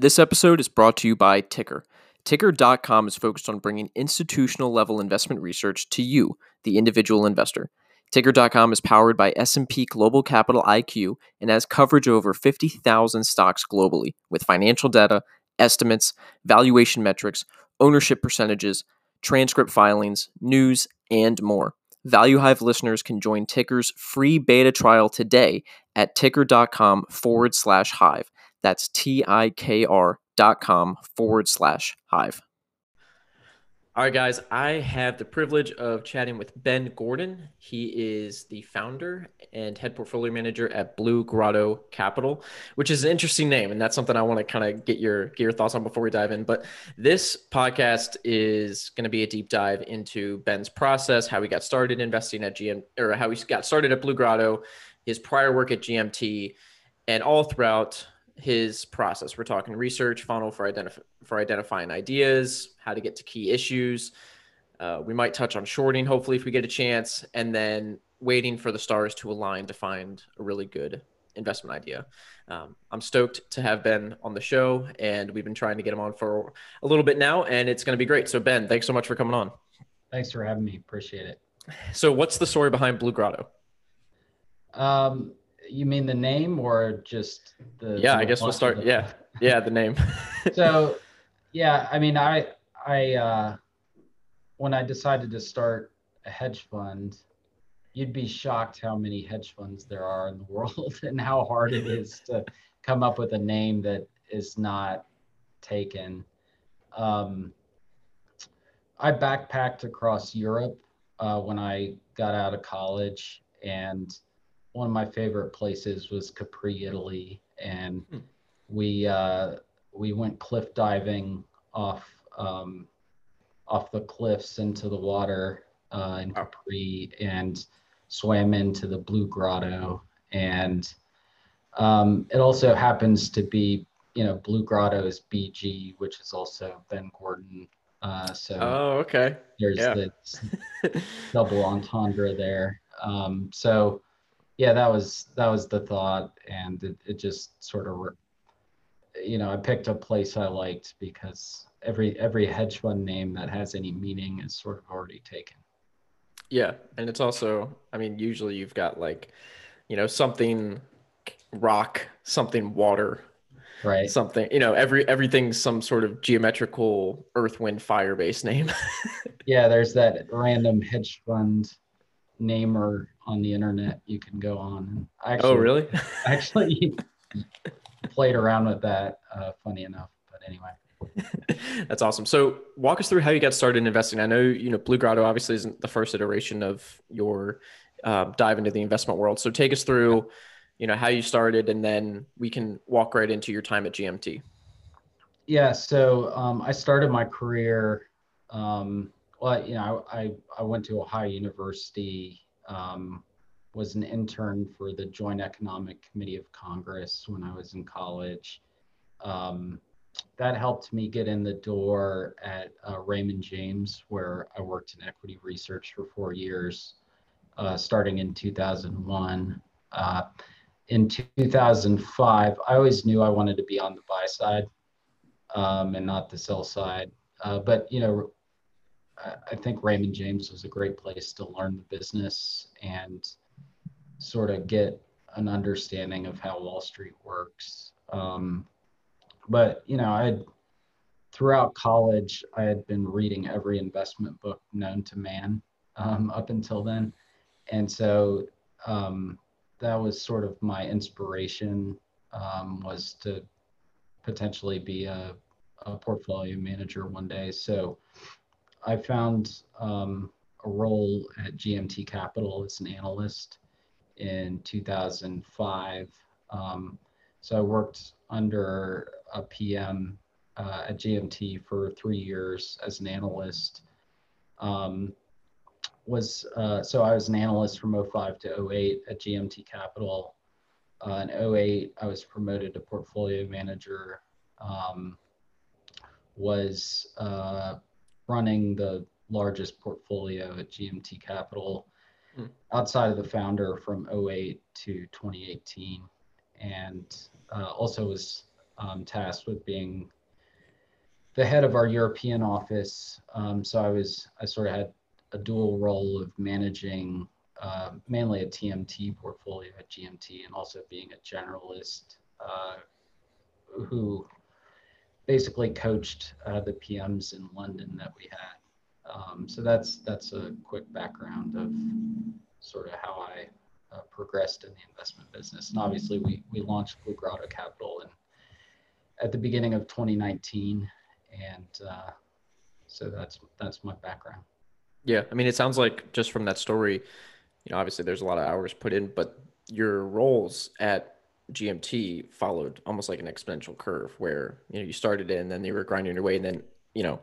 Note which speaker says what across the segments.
Speaker 1: This episode is brought to you by TIKR. TIKR.com is focused on bringing institutional level investment research to you, the individual investor. TIKR.com is powered by S&P Global Capital IQ and has coverage over 50,000 stocks globally with financial data, estimates, valuation metrics, ownership percentages, transcript filings, news, and more. Value Hive listeners can join TIKR's free beta trial today at TIKR.com forward slash hive. That's T I K R dot com forward slash hive. All right, guys, I have the privilege of chatting with Ben Gordon. He is the founder and head portfolio manager at Blue Grotto Capital, which is an interesting name, and that's something I want to kind of get your get your thoughts on before we dive in. But this podcast is going to be a deep dive into Ben's process, how he got started investing at GM, or how he got started at Blue Grotto, his prior work at GMT, and all throughout his process. We're talking research funnel for identif- for identifying ideas, how to get to key issues. Uh, we might touch on shorting, hopefully, if we get a chance, and then waiting for the stars to align to find a really good investment idea. Um, I'm stoked to have Ben on the show, and we've been trying to get him on for a little bit now, and it's going to be great. So, Ben, thanks so much for coming on.
Speaker 2: Thanks for having me. Appreciate it.
Speaker 1: So, what's the story behind Blue Grotto?
Speaker 2: Um, you mean the name or just the?
Speaker 1: Yeah, I guess we'll start. Yeah, yeah, the name.
Speaker 2: so, yeah, I mean, I, I, uh, when I decided to start a hedge fund, you'd be shocked how many hedge funds there are in the world and how hard it is to come up with a name that is not taken. Um, I backpacked across Europe uh, when I got out of college, and one of my favorite places was Capri, Italy, and hmm. we uh, we went cliff diving off um, off the cliffs into the water uh, in Capri and swam into the Blue Grotto. And um, it also happens to be, you know, Blue Grotto is BG, which is also Ben Gordon. Uh, so
Speaker 1: oh, okay.
Speaker 2: There's yeah. the double entendre there. Um, so yeah, that was that was the thought, and it, it just sort of, you know, I picked a place I liked because every every hedge fund name that has any meaning is sort of already taken.
Speaker 1: Yeah, and it's also, I mean, usually you've got like, you know, something rock, something water,
Speaker 2: right?
Speaker 1: Something, you know, every everything's some sort of geometrical earth, wind, fire based name.
Speaker 2: yeah, there's that random hedge fund namer on the internet you can go on.
Speaker 1: I actually, oh, really?
Speaker 2: actually played around with that. Uh, funny enough, but anyway.
Speaker 1: That's awesome. So walk us through how you got started in investing. I know, you know, Blue Grotto obviously isn't the first iteration of your uh, dive into the investment world. So take us through, you know, how you started and then we can walk right into your time at GMT.
Speaker 2: Yeah. So um, I started my career, um, well, you know, I, I went to Ohio University, um, was an intern for the Joint Economic Committee of Congress when I was in college. Um, that helped me get in the door at uh, Raymond James, where I worked in equity research for four years, uh, starting in 2001. Uh, in 2005, I always knew I wanted to be on the buy side um, and not the sell side. Uh, but you know, I think Raymond James was a great place to learn the business and sort of get an understanding of how Wall Street works. Um, but you know, I had throughout college I had been reading every investment book known to man um, up until then, and so um, that was sort of my inspiration um, was to potentially be a, a, portfolio manager one day. So I found um, a role at GMT Capital as an analyst in 2005. Um, so I worked under a PM uh, at GMT for three years as an analyst. Um, was uh, so I was an analyst from 05 to 08 at GMT Capital. Uh, in 08, I was promoted to portfolio manager. Um, was uh, running the largest portfolio at GMT Capital mm. outside of the founder from 08 to 2018 and uh, also was um, tasked with being the head of our European office. Um, so I was I sort of had a dual role of managing uh, mainly a TMT portfolio at GMT and also being a generalist uh, who basically coached uh, the PMs in London that we had. Um, so that's that's a quick background of sort of how I uh, progressed in the investment business. And obviously, we we launched Blue Grotto Capital and at the beginning of 2019, and uh, so that's that's my background.
Speaker 1: Yeah, I mean, it sounds like just from that story, you know, obviously there's a lot of hours put in, but your roles at GMT followed almost like an exponential curve where, you know, you started in and then you were grinding your way and then, you know,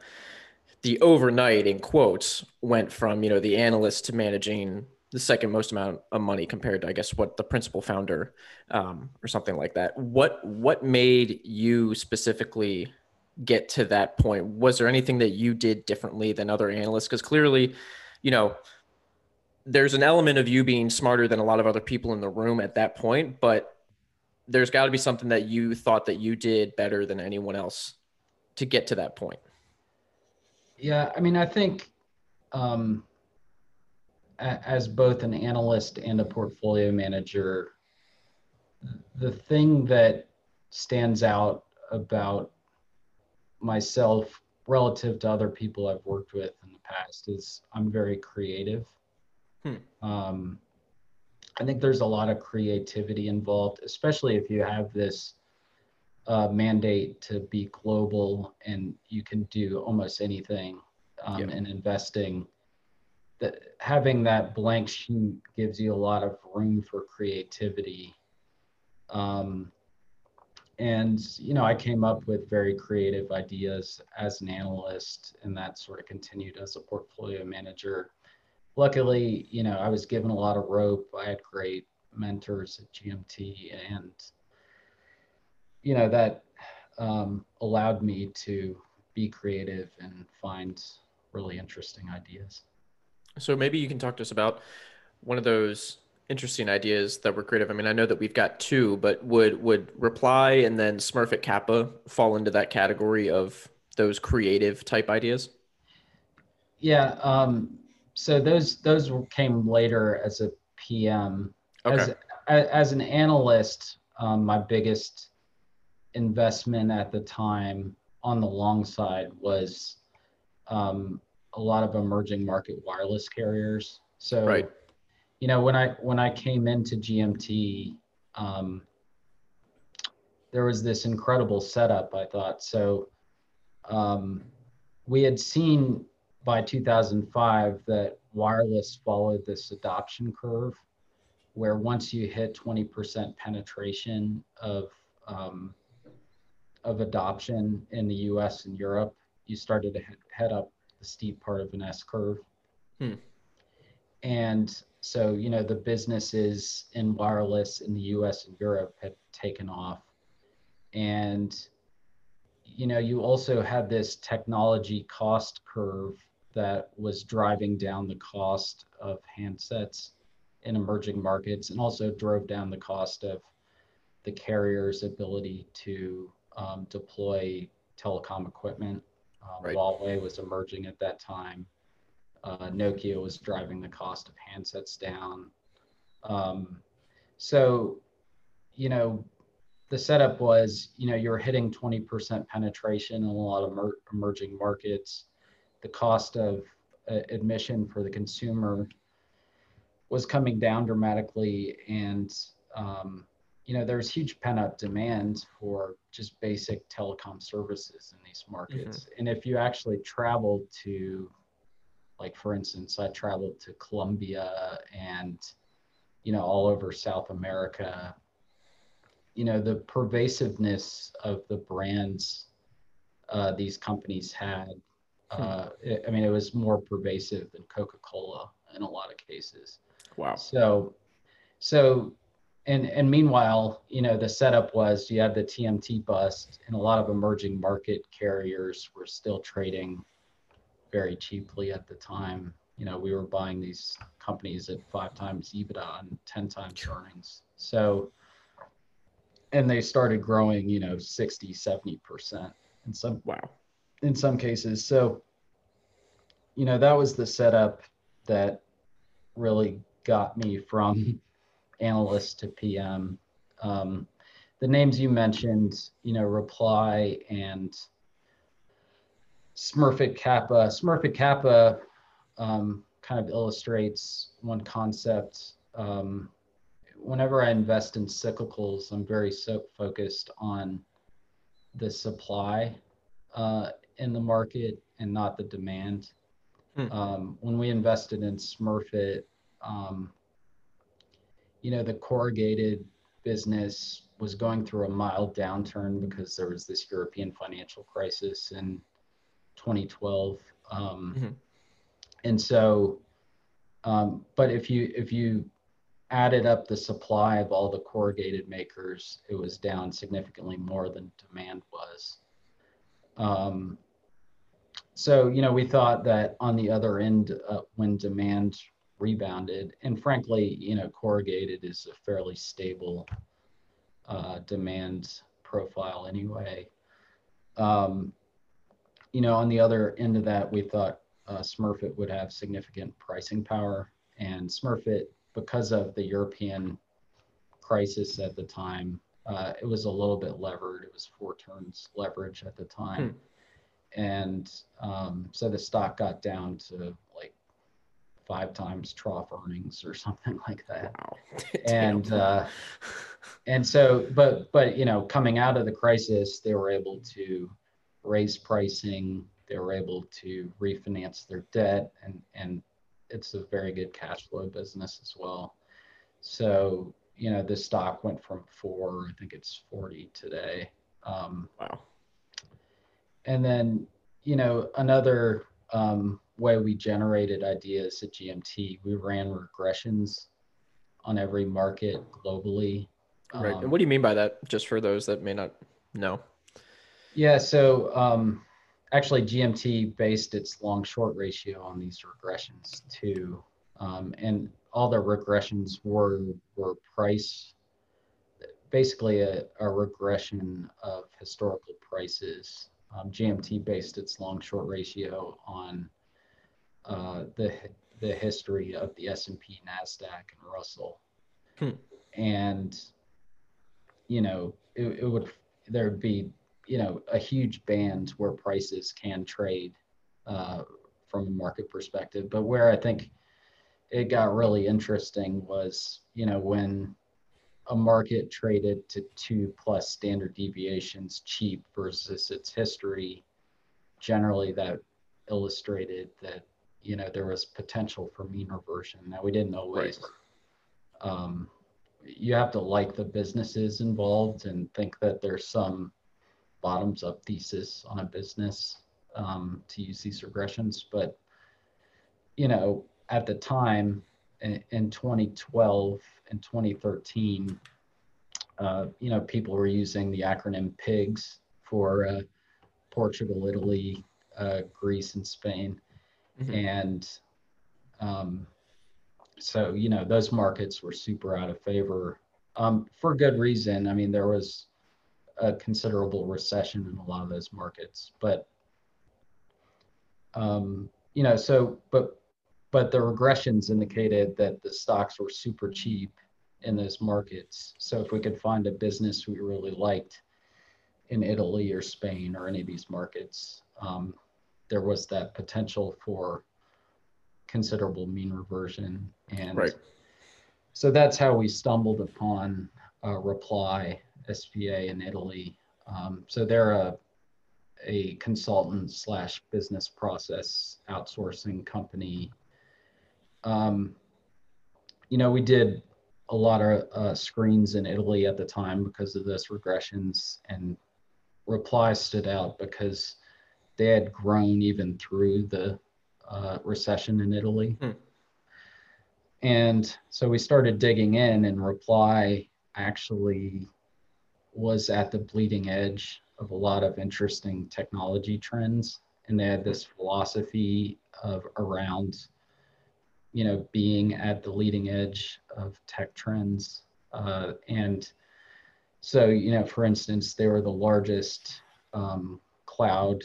Speaker 1: the overnight in quotes went from, you know, the analyst to managing the second most amount of money compared to, I guess, what the principal founder um, or something like that. What what made you specifically get to that point? Was there anything that you did differently than other analysts? Because clearly, you know, there's an element of you being smarter than a lot of other people in the room at that point, but there's got to be something that you thought that you did better than anyone else to get to that point.
Speaker 2: Yeah, I mean, I think um, as both an analyst and a portfolio manager, the thing that stands out about myself relative to other people I've worked with in the past is I'm very creative. Hmm. Um, I think there's a lot of creativity involved, especially if you have this uh, mandate to be global and you can do almost anything um, yep. in investing. That having that blank sheet gives you a lot of room for creativity. Um, and you know, I came up with very creative ideas as an analyst, and that sort of continued as a portfolio manager luckily, you know, I was given a lot of rope. I had great mentors at GMT, and you know that um, allowed me to be creative and find really interesting ideas.
Speaker 1: So maybe you can talk to us about one of those interesting ideas that were creative. I mean, I know that we've got two, but would would Reply and then Smurfit Kappa fall into that category of those creative type ideas?
Speaker 2: Yeah, um, so those those came later as a PM. Okay. As, as an analyst, um, my biggest investment at the time on the long side was um, a lot of emerging market wireless carriers. So, right. you know, when I when I came into GMT, um, there was this incredible setup. I thought so. Um, we had seen by 2005 that wireless followed this adoption curve where once you hit 20% penetration of um, of adoption in the US and Europe, you started to head up the steep part of an S curve. Hmm. And so, you know, the businesses in wireless in the US and Europe had taken off. And, you know, you also had this technology cost curve that was driving down the cost of handsets in emerging markets and also drove down the cost of the carrier's ability to um, deploy telecom equipment. Um, right. Huawei was emerging at that time. Uh, Nokia was driving the cost of handsets down. Um, so, you know, the setup was, you know, you're hitting 20% penetration in a lot of mer- emerging markets the cost of uh, admission for the consumer was coming down dramatically and um, you know there's huge pent up demand for just basic telecom services in these markets mm-hmm. and if you actually travel to like for instance i traveled to colombia and you know all over south america you know the pervasiveness of the brands uh, these companies had. Uh, it, I mean, it was more pervasive than Coca-Cola in a lot of cases.
Speaker 1: Wow.
Speaker 2: So, so, and and meanwhile, you know, the setup was you had the TMT bust, and a lot of emerging market carriers were still trading very cheaply at the time. You know, we were buying these companies at five times EBITDA and ten times earnings. So, and they started growing, you know, 60, 70% in some
Speaker 1: wow.
Speaker 2: In some cases. So, you know, that was the setup that really got me from analyst to PM. Um, the names you mentioned, you know, Reply and Smurfit Kappa. Smurfit Kappa um, kind of illustrates one concept. Um, whenever I invest in cyclicals, I'm very so focused on the supply uh, in the market and not the demand. Hmm. Um, when we invested in Smurfit, um, you know, the corrugated business was going through a mild downturn because there was this European financial crisis in 2012. Um, mm-hmm. And so, um, but if you if you added up the supply of all the corrugated makers, it was down significantly more than demand was. Um, so you know, we thought that on the other end, uh, when demand rebounded, and frankly, you know, corrugated is a fairly stable uh, demand profile anyway. Um, you know, on the other end of that, we thought uh, Smurfit would have significant pricing power, and Smurfit, because of the European crisis at the time, uh, it was a little bit levered. It was four turns leverage at the time, hmm. And um, so the stock got down to like five times trough earnings or something like that. Wow. and uh, and so, but but you know, coming out of the crisis, they were able to raise pricing. They were able to refinance their debt, and and it's a very good cash flow business as well. So you know, the stock went from four, I think it's forty today. Um,
Speaker 1: wow.
Speaker 2: And then you know another um, way we generated ideas at GMT, we ran regressions on every market globally.
Speaker 1: Right. Um, and what do you mean by that? Just for those that may not know.
Speaker 2: Yeah. So um, actually, GMT based its long short ratio on these regressions too. Um, and all the regressions were were price basically a, a regression of historical prices. Um, GMT based its long short ratio on uh, the the history of the S&P, Nasdaq, and Russell, hmm. and you know it, it would there'd be you know a huge band where prices can trade uh, from a market perspective, but where I think it got really interesting was you know when a market traded to two plus standard deviations cheap versus its history generally that illustrated that you know there was potential for mean reversion. Now we didn't always. Right. Um, you have to like the businesses involved and think that there's some bottoms up thesis on a business um, to use these regressions. But you know, at the time in, in 2012 and 2013, uh, you know, people were using the acronym PIGS for uh, Portugal, Italy, uh, Greece, and Spain. Mm-hmm. And um, so, you know, those markets were super out of favor um, for good reason. I mean, there was a considerable recession in a lot of those markets, but, um, you know, so, but, but the regressions indicated that the stocks were super cheap in those markets. So if we could find a business we really liked in Italy or Spain or any of these markets, um, there was that potential for considerable mean reversion. And right. so that's how we stumbled upon uh, Reply SPA in Italy. Um, so they're a, a consultant slash business process outsourcing company. Um, you know, we did a lot of uh, screens in Italy at the time because of this regressions, and Reply stood out because they had grown even through the uh, recession in Italy. Hmm. And so we started digging in, and Reply actually was at the bleeding edge of a lot of interesting technology trends. And they had this philosophy of around, you know, being at the leading edge of tech trends. Uh, and so, you know, for instance, they were the largest um, cloud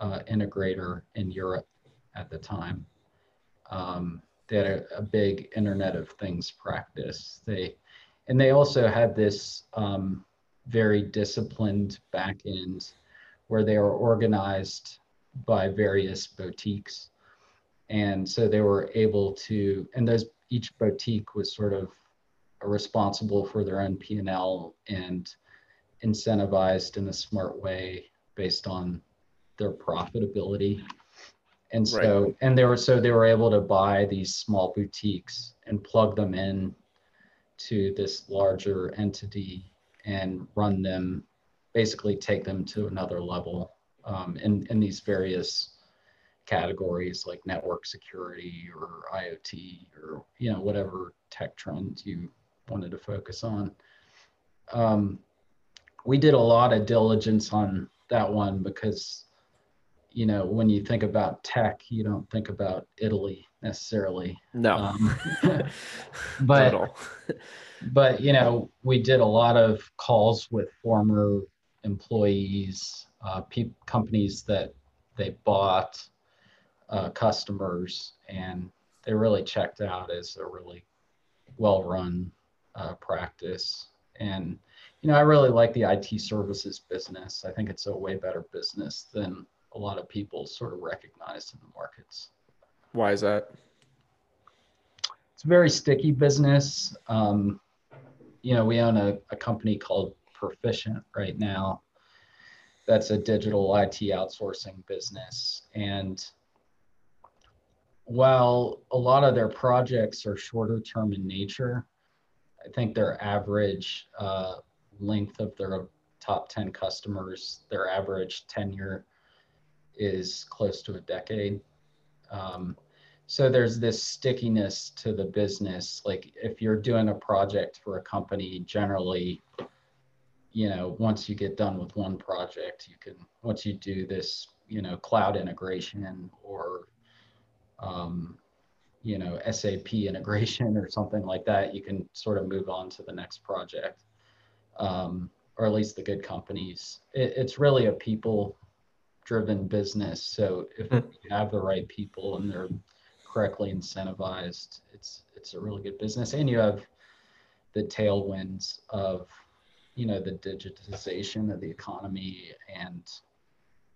Speaker 2: uh, integrator in Europe at the time. Um, they had a, a, big Internet of Things practice. They and they also had this um, very disciplined back end where they were organized by various boutiques. And so they were able to, and those each boutique was sort of responsible for their own P&L and incentivized in a smart way based on their profitability. And so, right. and they were so they were able to buy these small boutiques and plug them in to this larger entity and run them, basically take them to another level um, in, in these various categories like network security or IoT or you know whatever tech trends you wanted to focus on. Um, we did a lot of diligence on that one because you know when you think about tech you don't think about italy necessarily.
Speaker 1: No. Um,
Speaker 2: but but you know we did a lot of calls with former employees uh, pe- companies that they bought uh, customers and they really checked out as a really well run uh, practice and you know, I really like the IT services business. I think it's a way better business than a lot of people sort of recognize in the markets.
Speaker 1: Why is that?
Speaker 2: It's a very sticky business. Um, you know, we own a, a company called Perficient right now. That's a digital IT outsourcing business. And while a lot of their projects are shorter term in nature, I think their average uh, length of their top 10 customers, their average tenure is close to a decade. Um, so there's this stickiness to the business. Like if you're doing a project for a company, generally, you know, once you get done with one project, you can, once you do this, you know, cloud integration or, um, you know, SAP integration or something like that, you can sort of move on to the next project um, or at least the good companies. It, it's really a people driven business. So if mm. you have the right people and they're correctly incentivized, it's it's a really good business. And you have the tailwinds of you know the digitization of the economy and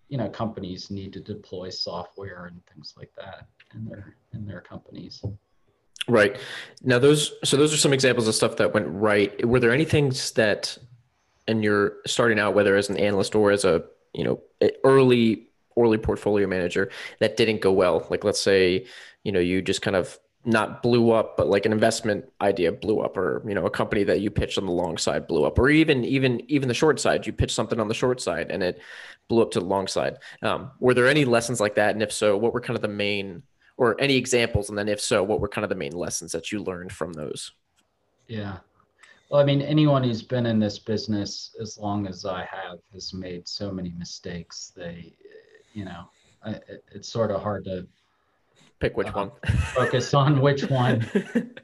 Speaker 2: you know companies need to deploy software and things like that in their in their companies
Speaker 1: Right. Now those so those are some examples of stuff that went right. Were there any things that and you're starting out whether as an analyst or as a, you know, early early portfolio manager that didn't go well? Like let's say, you know, you just kind of not blew up, but like an investment idea blew up, or you know, a company that you pitched on the long side blew up, or even even even the short side, you pitched something on the short side and it blew up to the long side. Um, were there any lessons like that? And if so, what were kind of the main or any examples? And then if so, what were kind of the main lessons that you learned from those?
Speaker 2: Yeah. Well, I mean, anyone who's been in this business as long as I have has made so many mistakes. They, you know, it, it's sort of hard to
Speaker 1: pick which uh, one,
Speaker 2: focus on which one.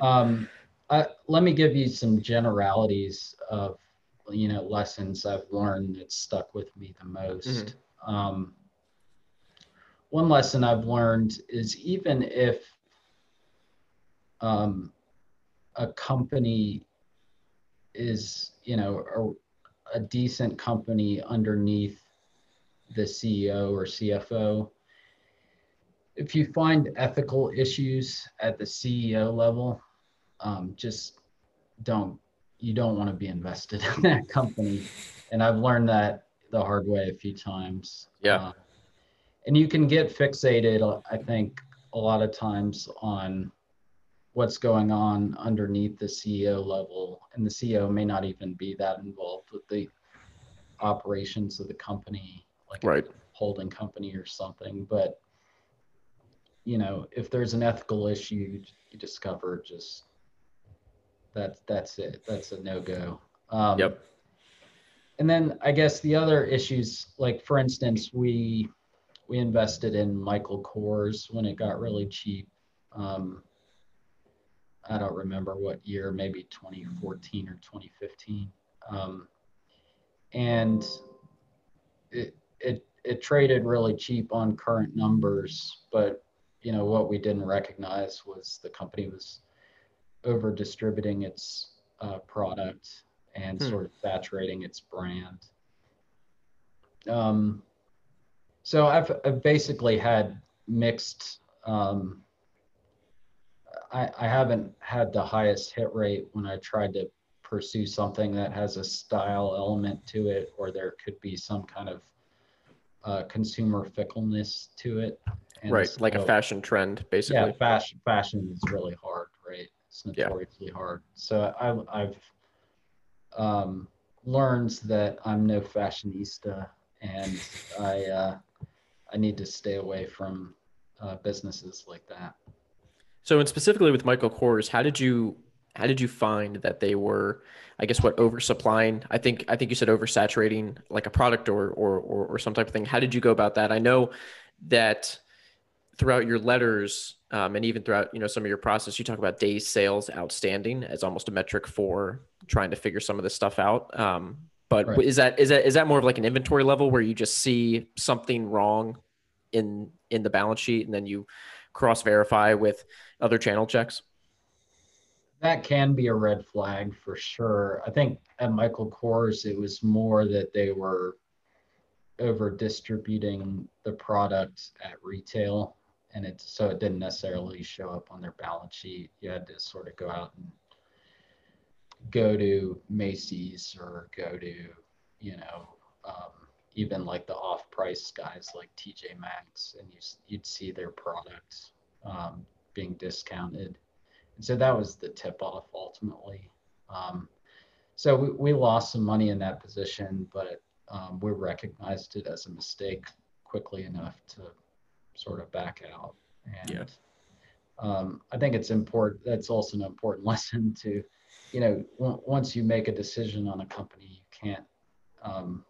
Speaker 2: Um, I, let me give you some generalities of, you know, lessons I've learned that stuck with me the most. Mm-hmm. Um, one lesson I've learned is even if um, a company is, you know, a, a decent company underneath the CEO or CFO, if you find ethical issues at the CEO level, um, just don't you don't want to be invested in that company. And I've learned that the hard way a few times.
Speaker 1: Yeah. Uh,
Speaker 2: and you can get fixated i think a lot of times on what's going on underneath the ceo level. And the ceo may not even be that involved with the operations of the company like
Speaker 1: right.
Speaker 2: a holding company or something. But you know if there's an ethical issue you discover just that's that's it. That's a no-go.
Speaker 1: Um, yep.
Speaker 2: and then i guess the other issues like for instance we we invested in Michael Kors when it got really cheap. Um, I don't remember what year, maybe 2014 or 2015. um, and it it it traded really cheap on current numbers, but you know what we didn't recognize was the company was over distributing its uh, product and hmm. sort of saturating its brand. Um, so I've, I've basically had mixed. Um, I, I haven't had the highest hit rate when I tried to pursue something that has a style element to it, or there could be some kind of uh, consumer fickleness to it.
Speaker 1: And right, so, like a fashion trend, basically.
Speaker 2: Yeah, fashion fashion is really hard, right? It's notoriously yeah. hard. So I, I've um, learned that I'm no fashionista, and I uh, I need to stay away from uh, businesses like that.
Speaker 1: So, and specifically with Michael Kors, how did you how did you find that they were, I guess, what oversupplying? I think I think you said oversaturating like a product or or or, or some type of thing. How did you go about that? I know that throughout your letters um, and even throughout you know some of your process, you talk about days sales outstanding as almost a metric for trying to figure some of this stuff out. Um, but right. is that is that is that more of like an inventory level where you just see something wrong in in the balance sheet and then you cross verify with other channel checks?
Speaker 2: That can be a red flag for sure. I think at Michael Kors, it was more that they were over distributing the product at retail and it so it didn't necessarily show up on their balance sheet. You had to sort of go out and go to Macy's or go to, you know, um, even like the off-price guys like TJ Maxx, and you, you'd see their products um, being discounted. And so that was the tip-off ultimately. Um, so we, we lost some money in that position, but um, we recognized it as a mistake quickly enough to sort of back out. And yeah. um, I think it's important. That's also an important lesson to you know, once you make a decision on a company, you can't um,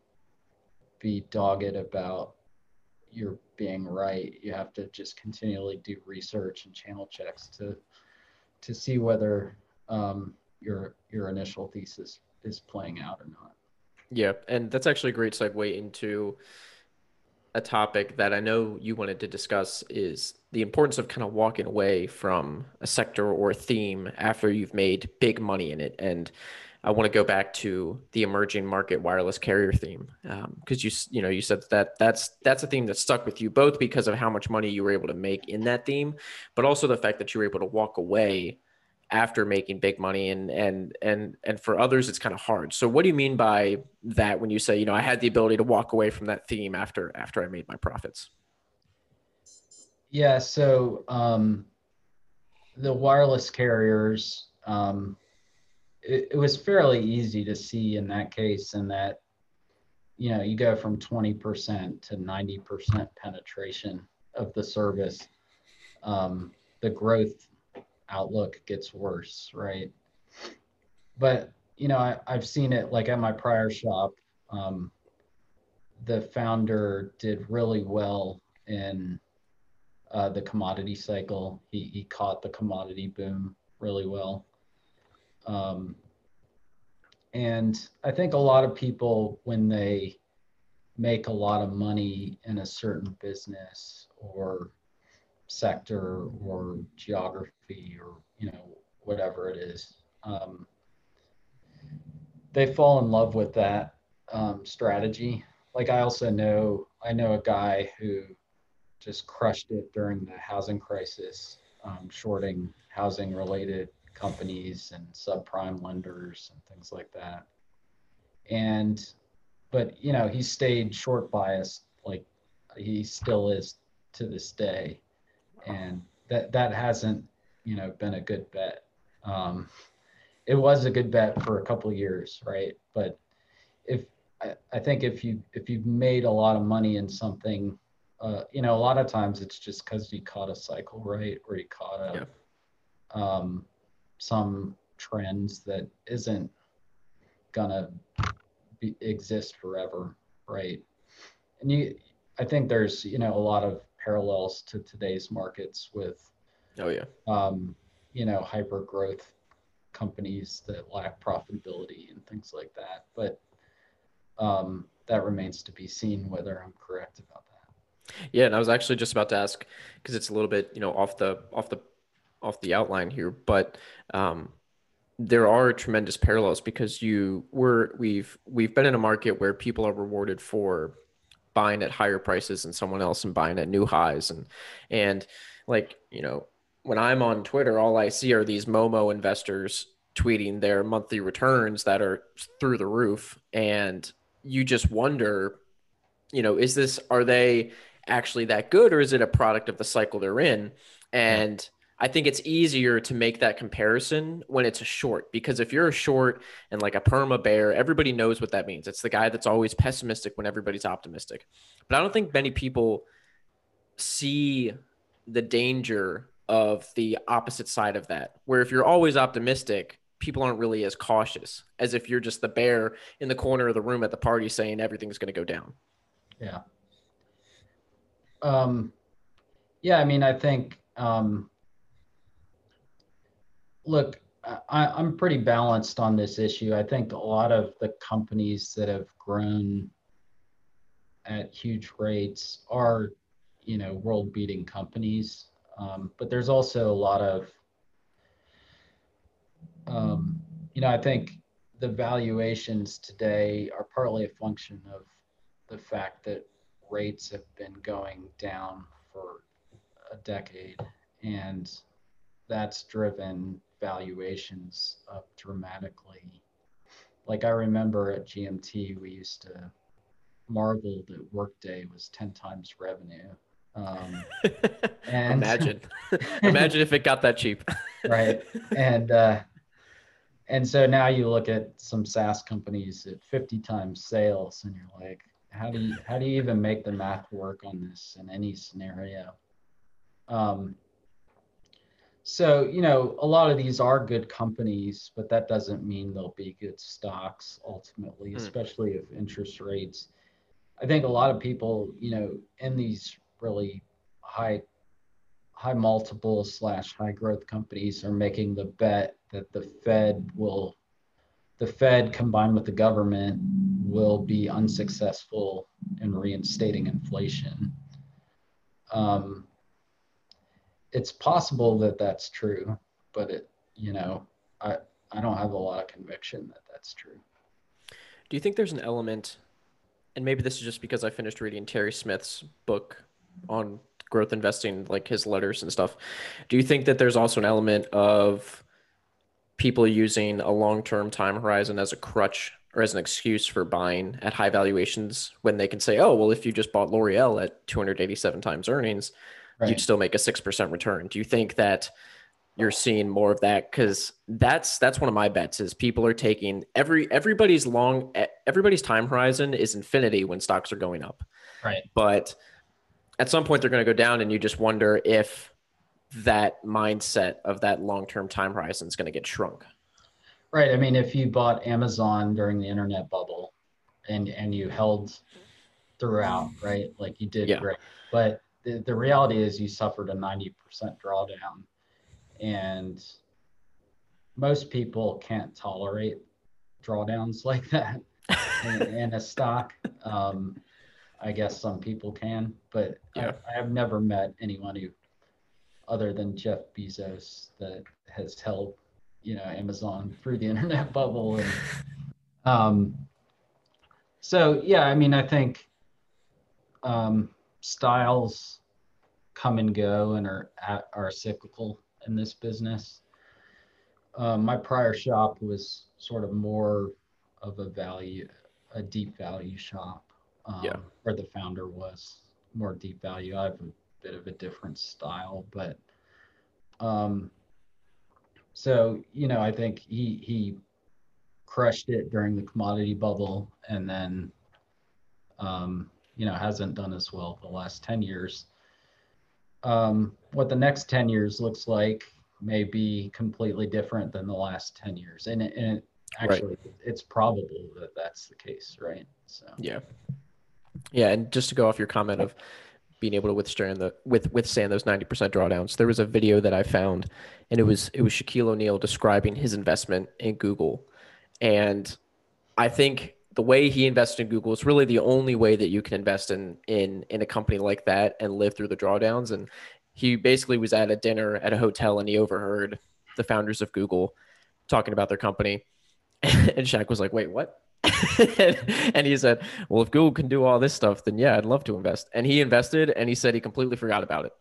Speaker 2: be dogged about your being right. You have to just continually do research and channel checks to to see whether um, your your initial thesis is playing out or not.
Speaker 1: Yeah, and that's actually a great segue into a topic that I know you wanted to discuss is the importance of kind of walking away from a sector or a theme after you've made big money in it. And I want to go back to the emerging market wireless carrier theme because um, you you know you said that that's that's a theme that stuck with you both because of how much money you were able to make in that theme, but also the fact that you were able to walk away after making big money and and and and for others it's kind of hard. So what do you mean by that when you say you know i had the ability to walk away from that theme after after i made my profits?
Speaker 2: Yeah so um the wireless carriers um it, it was fairly easy to see in that case in that you know you go from 20% to 90% penetration of the service. Um, the growth outlook gets worse, right? But you know, I, have seen it like at my prior shop. Um, the founder did really well in uh, the commodity cycle. He he caught the commodity boom really well. Um, and I think a lot of people, when they make a lot of money in a certain business or sector or geography or you know whatever it is. Um, they fall in love with that um, strategy. Like i also know i know a guy who just crushed it during the housing crisis um, shorting housing related companies and subprime lenders and things like that. And but you know he stayed short biased like he still is to this day and that that hasn't you know been a good bet. Um, it was a good bet for a couple of years, right? But if I, I think if you if you've made a lot of money in something, uh, you know, a lot of times it's just because you caught a cycle, right, or you caught a yeah. um, some trends that isn't gonna be, exist forever, right? And you, I think there's you know a lot of parallels to today's markets with
Speaker 1: oh yeah
Speaker 2: um, you know hyper growth companies that lack profitability and things like that. But um, that remains to be seen whether I'm correct about that.
Speaker 1: Yeah, and I was actually just about to ask because it's a little bit, you know, off the off the off the outline here, but um, there are tremendous parallels because you were we've we've been in a market where people are rewarded for buying at higher prices than someone else and buying at new highs. And and like you know when I'm on Twitter, all I see are these Momo investors tweeting their monthly returns that are through the roof, and you just wonder, you know, is this are they actually that good or is it a product of the cycle they're in? And I think it's easier to make that comparison when it's a short because if you're a short and like a perma bear, everybody knows what that means. It's the guy that's always pessimistic when everybody's optimistic. But I don't think many people see the danger of the opposite side of that, where if you're always optimistic, people aren't really as cautious as if you're just the bear in the corner of the room at the party saying everything's going to go down.
Speaker 2: Yeah. Um, yeah, I mean, I think um, look, I, I'm pretty balanced on this issue. I think a lot of the companies that have grown at huge rates are, you know, world-beating companies. Um, but there's also a lot of, um, you know, I think the valuations today are partly a function of the fact that rates have been going down for a decade, and that's driven valuations up dramatically. Like I remember at GMT, we used to marvel that Workday was 10 times revenue. Um,
Speaker 1: and imagine, imagine if it got that cheap.
Speaker 2: right. And, uh, and so now you look at some SaaS companies at 50 times sales and you're like, how do you, how do you even make the math work on this in any scenario? Um, so, you know, a lot of these are good companies, but that doesn't mean they'll be good stocks ultimately, mm. especially if interest rates. I think a lot of people, you know, in these really high high multiple slash high growth companies are making the bet that the Fed will the Fed combined with the government will be unsuccessful in reinstating inflation. Um, it's possible that that's true, but it, you know, I, I don't have a lot of conviction that that's true.
Speaker 1: Do you think there's an element, and maybe this is just because I finished reading Terry Smith's book on growth investing, like his letters and stuff. Do you think that there's also an element of people using a long term time horizon as a crutch or as an excuse for buying at high valuations when they can say, oh, well, if you just bought L'Oreal at 287 times earnings, right. you'd still make a 6% return. Do you think that you're seeing more of that? Cause that's, that's one of my bets is people are taking every, everybody's long, everybody's time horizon is infinity when stocks are going up.
Speaker 2: Right.
Speaker 1: But at some point they're going to go down and you just wonder if that mindset of that long-term time horizon is going to get shrunk.
Speaker 2: Right. I mean, if you bought Amazon during the internet bubble and, and you held throughout, right? Like you did yeah. great, but the, the reality is you suffered a 90% drawdown and most people can't tolerate drawdowns like that in, in a stock. Um, I guess some people can, but yeah. I, have never met anyone who, other than Jeff Bezos, that has held, you know, Amazon through the internet bubble. And um, so, yeah, I mean, I think um, styles come and go and are are cyclical in this business. Um, my prior shop was sort of more of a value, a deep value shop. Um, yeah. Where the founder was more deep value. I have a bit of a different style, but um, so you know, I think he he crushed it during the commodity bubble, and then um, you know hasn't done as well the last 10 years um, what the next 10 years looks like may be completely different than the last 10 years and, it, and it actually right. it's probable that that's the case right so
Speaker 1: yeah yeah and just to go off your comment of being able to withstand the with withstand those 90% drawdowns. There was a video that I found and it was it was Shaquille O'Neal describing his investment in Google. And I think the way he invested in Google is really the only way that you can invest in in in a company like that and live through the drawdowns. And he basically was at a dinner at a hotel and he overheard the founders of Google talking about their company. and Shaq was like, "Wait, what?" and he said, "Well, if Google can do all this stuff, then yeah, I'd love to invest." And he invested, and he said he completely forgot about it.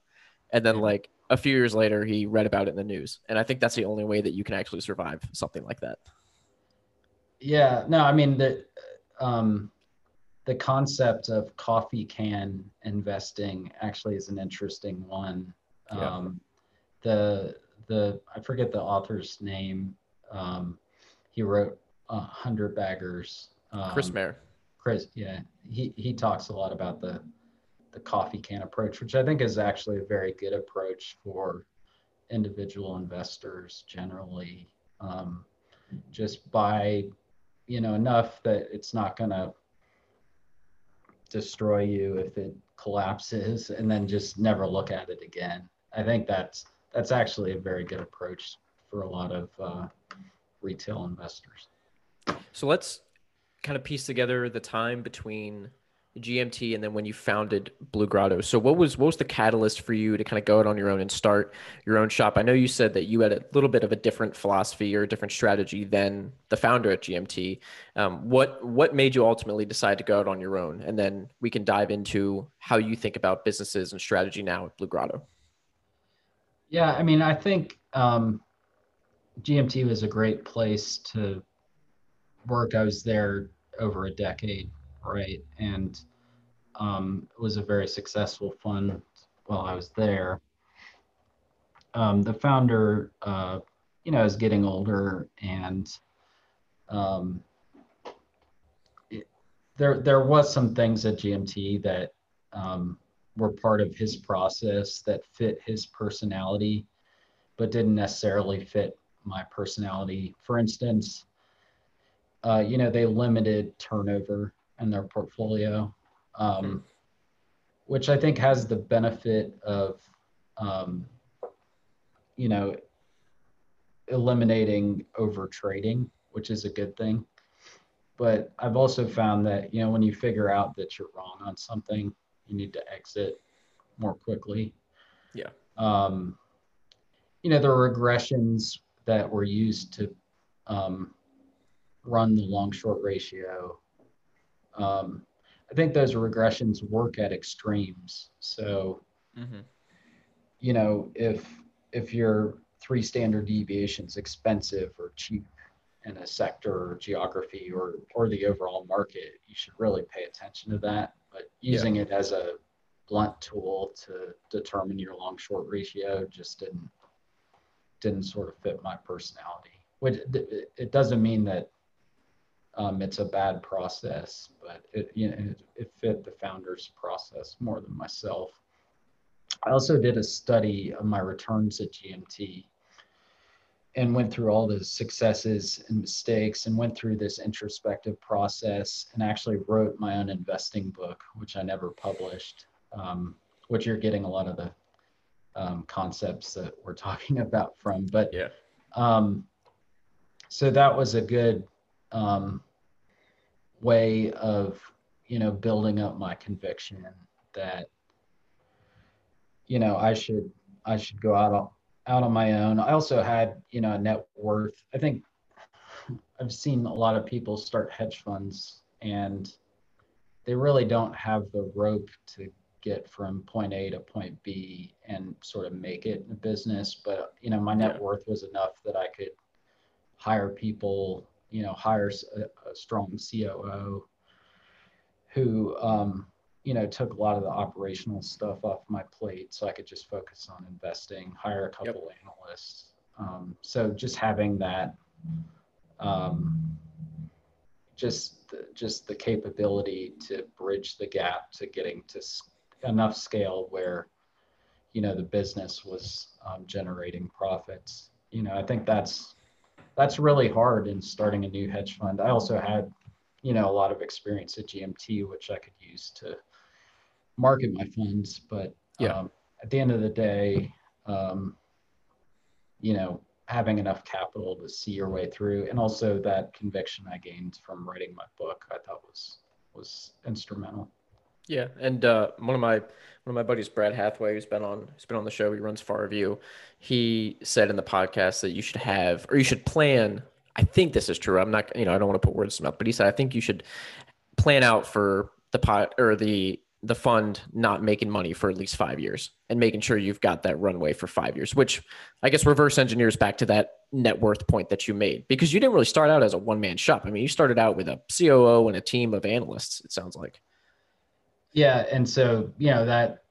Speaker 1: And then, like a few years later, he read about it in the news. And I think that's the only way that you can actually survive something like that.
Speaker 2: Yeah, no, I mean the um, the concept of coffee can investing actually is an interesting one. Yeah. Um, the the I forget the author's name. Um, he wrote uh, Hundred Baggers.
Speaker 1: Um, Chris Mayer.
Speaker 2: Chris, yeah, he he talks a lot about the the coffee can approach, which I think is actually a very good approach for individual investors generally. Um, just buy, you know, enough that it's not going to destroy you if it collapses, and then just never look at it again. I think that's that's actually a very good approach for a lot of uh, retail investors.
Speaker 1: So let's kind of piece together the time between GMT and then when you founded Blue Grotto. So what was what was the catalyst for you to kind of go out on your own and start your own shop? I know you said that you had a little bit of a different philosophy or a different strategy than the founder at GMT. Um, what what made you ultimately decide to go out on your own? And then we can dive into how you think about businesses and strategy now at Blue Grotto.
Speaker 2: Yeah, I mean, I think um, GMT was a great place to work. I was there over a decade, right? And um, it was a very successful fund while I was there. Um, the founder, uh, you know, is getting older, and um, it, there there was some things at GMT that um, were part of his process that fit his personality, but didn't necessarily fit my personality. For instance, uh, you know, they limited turnover in their portfolio, um, mm which I think has the benefit of, um, you know, eliminating over trading, which is a good thing. But I've also found that, you know, when you figure out that you're wrong on something, you need to exit more quickly.
Speaker 1: Yeah.
Speaker 2: Um, you know, the regressions that were used to um, run the long short ratio. Um, I think those regressions work at extremes. So, mm-hmm. you know, if if your three standard deviations expensive or cheap in a sector or geography or or the overall market, you should really pay attention to that. But using yeah. it as a blunt tool to determine your long short ratio just didn't didn't sort of fit my personality. Which it doesn't mean that um, it's a bad process, but it you know it, it fit the founder's process more than myself. I also did a study of my returns at GMT and went through all the successes and mistakes and went through this introspective process and actually wrote my own investing book, which I never published, um, which you're getting a lot of the um, concepts that we're talking about from. But
Speaker 1: yeah,
Speaker 2: um, so that was a good um, way of you know building up my conviction that you know I should I should go out on, out on my own. I also had you know a net worth. I think I've seen a lot of people start hedge funds and they really don't have the rope to get from point A to point B and sort of make it a business. But you know, my net yeah. worth was enough that I could hire people, you know, hire a, a strong COO who, um, you know, took a lot of the operational stuff off my plate, so I could just focus on investing. Hire a couple yep. analysts. Um, so just having that. Um, just the, just the capability to bridge the gap to getting to enough scale where you know the business was um, generating profits you know i think that's that's really hard in starting a new hedge fund i also had you know a lot of experience at gmt which i could use to market my funds. But
Speaker 1: Yeah.
Speaker 2: um, at the end of the day, um, you know, having enough capital to see your way through, and also that conviction I gained from writing my book, I thought was was instrumental.
Speaker 1: Yeah, and uh, one of my one of my buddies, Brad Hathaway, who's been on who's been on the show, he runs Far View. He said in the podcast that you should have or you should plan. I think this is true. I'm not, you know, I don't want to put words in his mouth, but he said I think you should plan out for the pot or the the fund not making money for at least five years and making sure you've got that runway for five years, which I guess reverse engineers back to that net worth point that you made because you didn't really start out as a one man shop. I mean, you started out with a COO and a team of analysts. It sounds like.
Speaker 2: Yeah, and so you know that,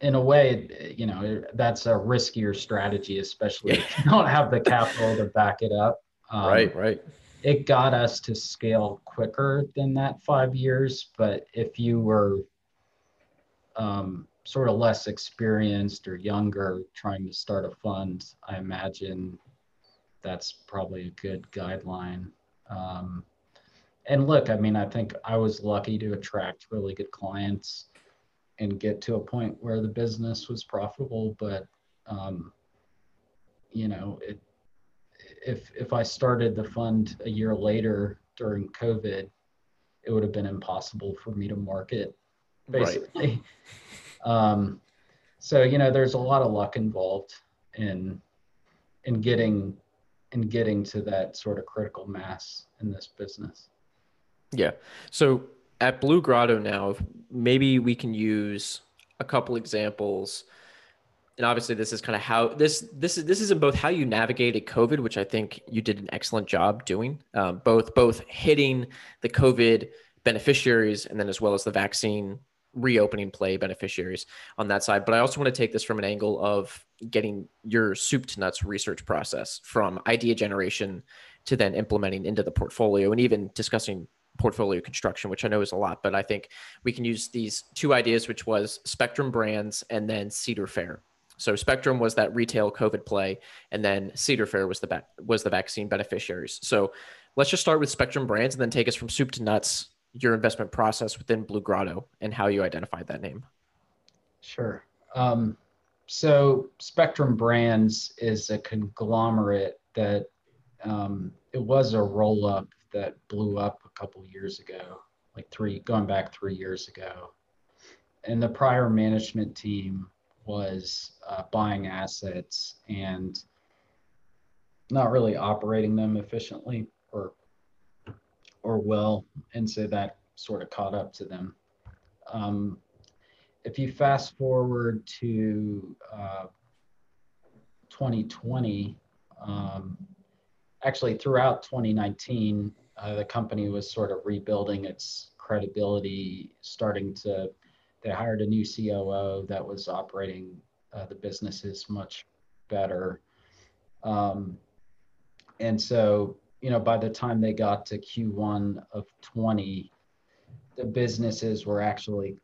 Speaker 2: in a way, you know that's a riskier strategy, especially if you don't have the capital to back it up.
Speaker 1: Um, right, right.
Speaker 2: It got us to scale quicker than that five years, but if you were um, sort of less experienced or younger trying to start a fund, I imagine that's probably a good guideline. Um, and look, I mean, I think I was lucky to attract really good clients and get to a point where the business was profitable. But, um, you know, it, if if I started the fund a year later during COVID, it would have been impossible for me to market, basically. Right. um, so you know, there's a lot of luck involved in in getting in getting to that sort of critical mass in this business.
Speaker 1: Yeah. So at Blue Grotto now, maybe we can use a couple examples. And obviously, this is kind of how this this is this is in both how you navigated COVID, which I think you did an excellent job doing, um, both both hitting the COVID beneficiaries and then as well as the vaccine reopening play beneficiaries on that side. But I also want to take this from an angle of getting your soup to nuts research process from idea generation to then implementing into the portfolio and even discussing portfolio construction, which I know is a lot, but I think we can use these two ideas, which was Spectrum Brands and then Cedar Fair. So Spectrum was that retail COVID play, and then Cedar Fair was the was the vaccine beneficiaries. So let's just start with Spectrum Brands and then take us from soup to nuts, your investment process within Blue Grotto and how you identified that name.
Speaker 2: Sure. Um, so Spectrum Brands is a conglomerate that um, it was a roll up that blew up a couple years ago, like three, going back three years ago. And the prior management team was uh, buying assets and not really operating them efficiently or or well, and so that sort of caught up to them. Um, if you fast forward to uh, 2020, um, actually throughout 2019, uh, the company was sort of rebuilding its credibility, starting to, they hired a new COO that was operating uh, the businesses much better. Um, and so, you know, by the time they got to Q1 of 20, the businesses were actually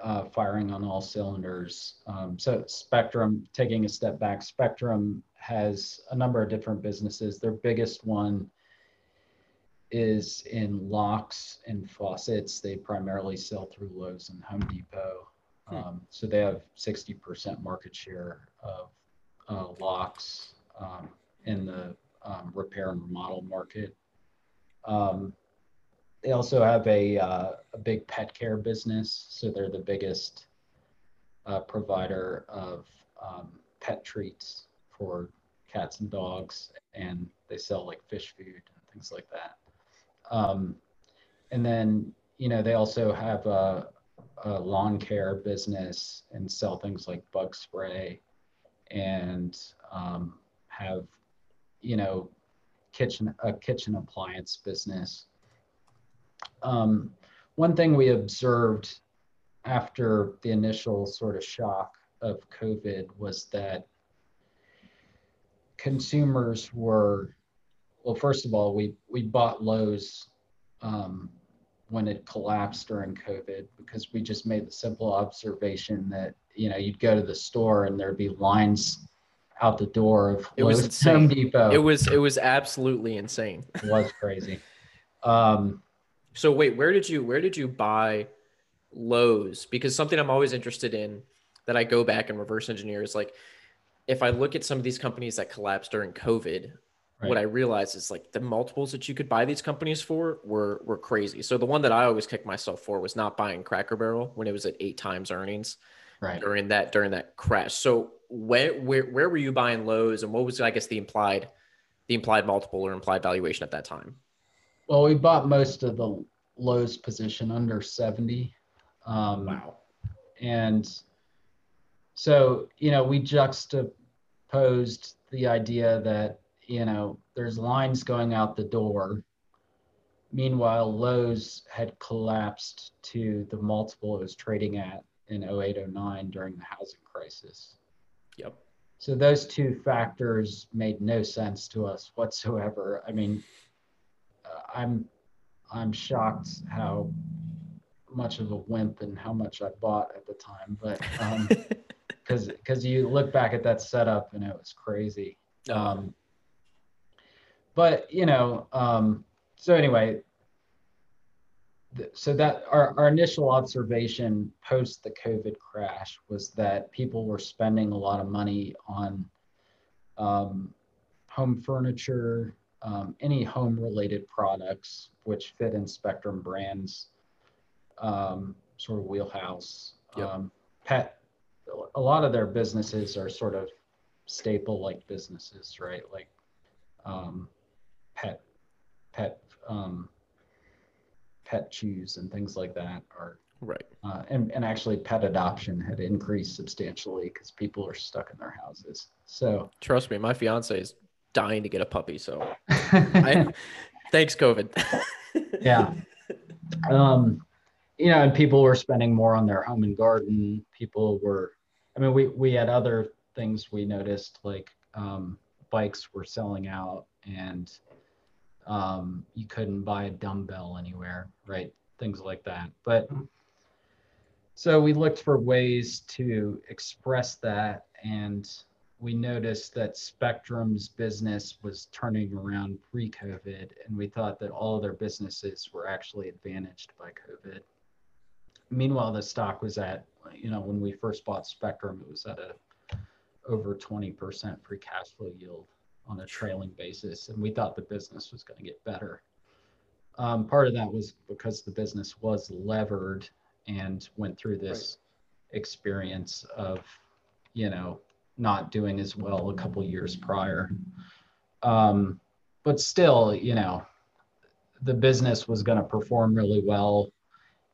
Speaker 2: uh, firing on all cylinders. Um, so Spectrum, taking a step back, Spectrum has a number of different businesses. Their biggest one is in locks and faucets. They primarily sell through Lowe's and Home Depot. Hmm. Um, so they have 60% market share of uh, locks um, in the um, repair and remodel market. Um, they also have a, uh, a big pet care business. So they're the biggest uh, provider of um, pet treats for cats and dogs, and they sell like fish food and things like that. Um, and then, you know, they also have a, a lawn care business and sell things like bug spray and um, have, you know, kitchen a kitchen appliance business. Um, one thing we observed after the initial sort of shock of COVID was that consumers were, well, first of all, we, we bought Lowe's um, when it collapsed during COVID because we just made the simple observation that, you know, you'd go to the store and there'd be lines out the door of
Speaker 1: it Lowe's was insane. Home Depot. It was, it was absolutely insane.
Speaker 2: it was crazy. Um,
Speaker 1: so wait, where did you, where did you buy Lowe's because something I'm always interested in that I go back and reverse engineer is like if I look at some of these companies that collapsed during COVID, right. what I realize is like the multiples that you could buy these companies for were were crazy. So the one that I always kicked myself for was not buying Cracker Barrel when it was at eight times earnings
Speaker 2: right.
Speaker 1: during that during that crash. So where where where were you buying Lowe's and what was I guess the implied the implied multiple or implied valuation at that time?
Speaker 2: Well, we bought most of the Lowe's position under 70.
Speaker 1: Um, wow.
Speaker 2: And so, you know, we juxtaposed the idea that, you know, there's lines going out the door. Meanwhile, Lowe's had collapsed to the multiple it was trading at in 08, 09 during the housing crisis.
Speaker 1: Yep.
Speaker 2: So those two factors made no sense to us whatsoever. I mean, uh, I'm I'm shocked how much of a wimp and how much I bought at the time, but um, because because you look back at that setup and it was crazy. Um, but you know, um, so anyway, so that our, our initial observation post the COVID crash was that people were spending a lot of money on um, home furniture, um, any home related products which fit in Spectrum brands um, sort of wheelhouse. Yep. Um, pet, a lot of their businesses are sort of staple like businesses, right? Like um, pet, pet, um, pet chews and things like that are
Speaker 1: right.
Speaker 2: Uh, and and actually, pet adoption had increased substantially because people are stuck in their houses. So
Speaker 1: trust me, my fiance is dying to get a puppy. So I, thanks, COVID.
Speaker 2: yeah. Um, you know, and people were spending more on their home and garden. People were, I mean, we we had other things we noticed like um, bikes were selling out and um, you couldn't buy a dumbbell anywhere, right? Things like that. But so we looked for ways to express that and we noticed that Spectrum's business was turning around pre-COVID, and we thought that all of their businesses were actually advantaged by COVID. Meanwhile, the stock was at, you know, when we first bought Spectrum, it was at a over 20% free cash flow yield on a trailing basis, and we thought the business was going to get better. Um, part of that was because the business was levered and went through this right. experience of, you know, not doing as well a couple years prior. Um, but still, you know, the business was going to perform really well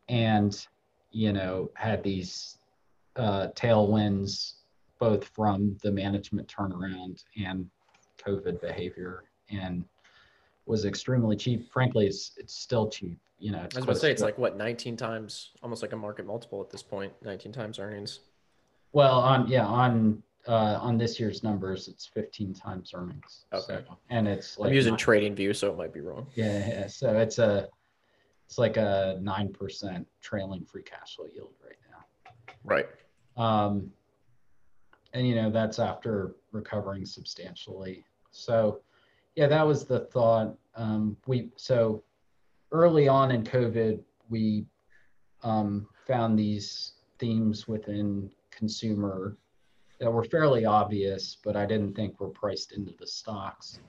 Speaker 2: and, you know, had these uh, tailwinds both from the management turnaround and COVID behavior and was extremely cheap. Frankly, it's, it's still cheap. You know,
Speaker 1: I was going to say it's like what 19 times, almost like a market multiple at this point, 19 times earnings.
Speaker 2: Well, on yeah, on uh, on this year's numbers, it's 15 times earnings.
Speaker 1: Okay.
Speaker 2: So, and it's like
Speaker 1: I'm using TradingView, so it might be wrong.
Speaker 2: Yeah, yeah. So it's a it's like a nine percent trailing free cash flow yield right now.
Speaker 1: Right.
Speaker 2: Um, and you know that's after recovering substantially. So, yeah, that was the thought. Um, we so early on in COVID, we um, found these themes within consumer that were fairly obvious, but I didn't think were priced into the stocks.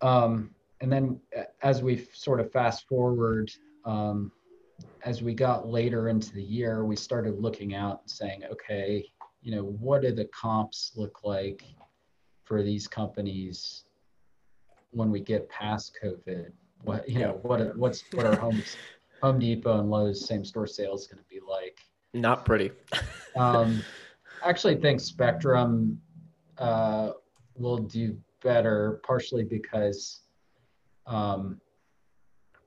Speaker 2: Um, and then as we sort of fast forward, um, as we got later into the year, we started looking out and saying, okay, you know, what do the comps look like for these companies when we get past COVID? What you know, what what's what are Homes, Home Depot and Lowe's same store sales going to be like?
Speaker 1: Not pretty.
Speaker 2: um, actually think Spectrum uh, will do better, partially because um,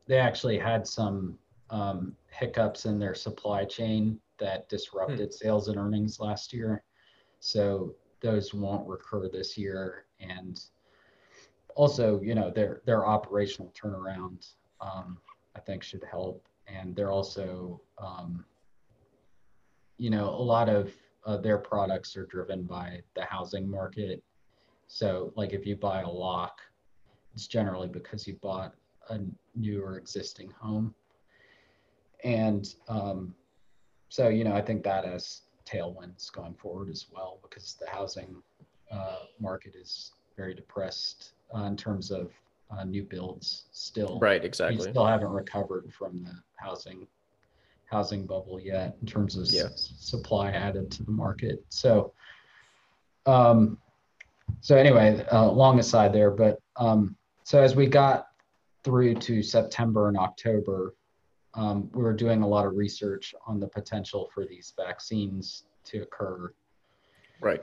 Speaker 2: they actually had some um, hiccups in their supply chain that disrupted hmm. sales and earnings last year. So those won't recur this year. And also, you know, their their operational turnaround, um, I think, should help. And they're also, um, you know, a lot of uh, their products are driven by the housing market. So, like if you buy a lock, it's generally because you bought a new or existing home. and um, so you know I think that has tailwinds going forward as well because the housing uh, market is very depressed uh, in terms of uh, new builds still.
Speaker 1: Right, exactly.
Speaker 2: We still haven't recovered from the housing housing bubble yet in terms of
Speaker 1: yeah.
Speaker 2: s- supply added to the market. So, um, so anyway, uh, long aside there, but um, so as we got through to September and October, um, we were doing a lot of research on the potential for these vaccines to occur.
Speaker 1: Right.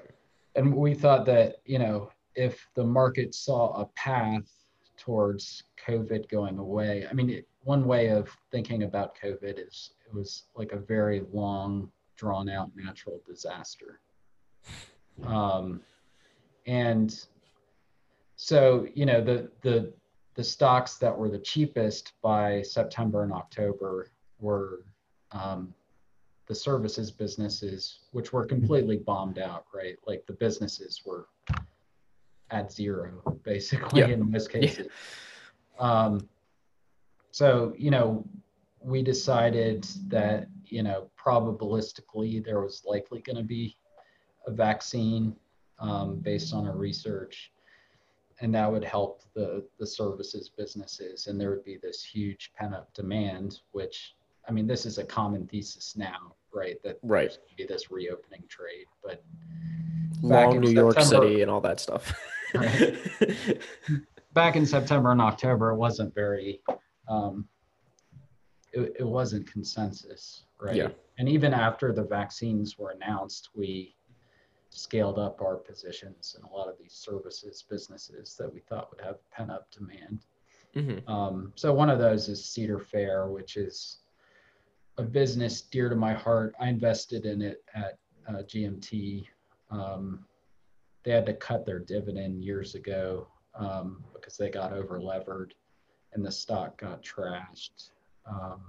Speaker 2: And we thought that, you know, if the market saw a path towards COVID going away, I mean, it, one way of thinking about COVID is it was like a very long, drawn out natural disaster. Um, and so, you know, the, the, the stocks that were the cheapest by September and October were um, the services businesses, which were completely bombed out, right? Like the businesses were at zero, basically,
Speaker 1: yeah.
Speaker 2: in most cases. Yeah. Um, so, you know, we decided that, you know, probabilistically there was likely going to be a vaccine um, based on our research and that would help the the services businesses. And there would be this huge pent up demand which i mean this is a common thesis now right? That
Speaker 1: right.
Speaker 2: be this reopening trade but
Speaker 1: long new September, york city and all that stuff.
Speaker 2: Right, back in september and october it wasn't very um, it, it wasn't consensus right?
Speaker 1: Yeah.
Speaker 2: And even after the vaccines were announced we scaled up our positions in a lot of these services businesses that we thought would have pent up demand.
Speaker 1: Mm-hmm.
Speaker 2: Um, so one of those is Cedar Fair, which is a business dear to my heart. I invested in it at uh, GMT. Um, they had to cut their dividend years ago um, because they got over levered and the stock got trashed. Um,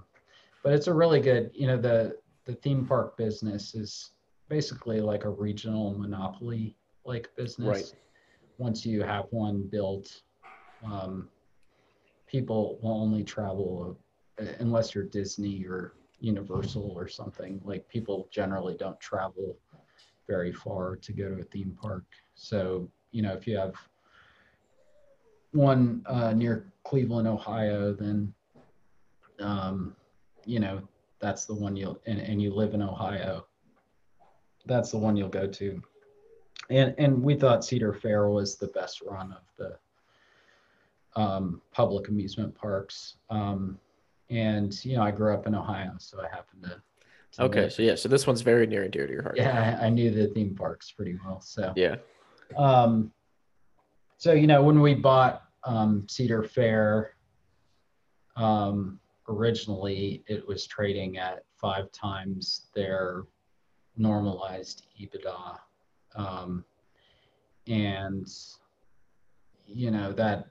Speaker 2: but it's a really good, you know, the the theme park business is basically like a regional monopoly like business.
Speaker 1: Right.
Speaker 2: Once you have one built, um, people will only travel uh, unless you're Disney or Universal or something. Like people generally don't travel very far to go to a theme park. So, you know, if you have one uh, near Cleveland, Ohio, then, um, you know, that's the one you'll, and, and you live in Ohio, that's the one you'll go to. And and we thought Cedar Fair was the best run of the um, public amusement parks. Um, and you know, I grew up in Ohio, so I happened to.
Speaker 1: to okay, so yeah, so this one's very near and dear to your heart.
Speaker 2: Yeah, I, I knew the theme parks pretty well. So
Speaker 1: yeah.
Speaker 2: Um, so you know, when we bought um, Cedar Fair, um, originally it was trading at five times their normalized EBITDA. Um, and, you know, that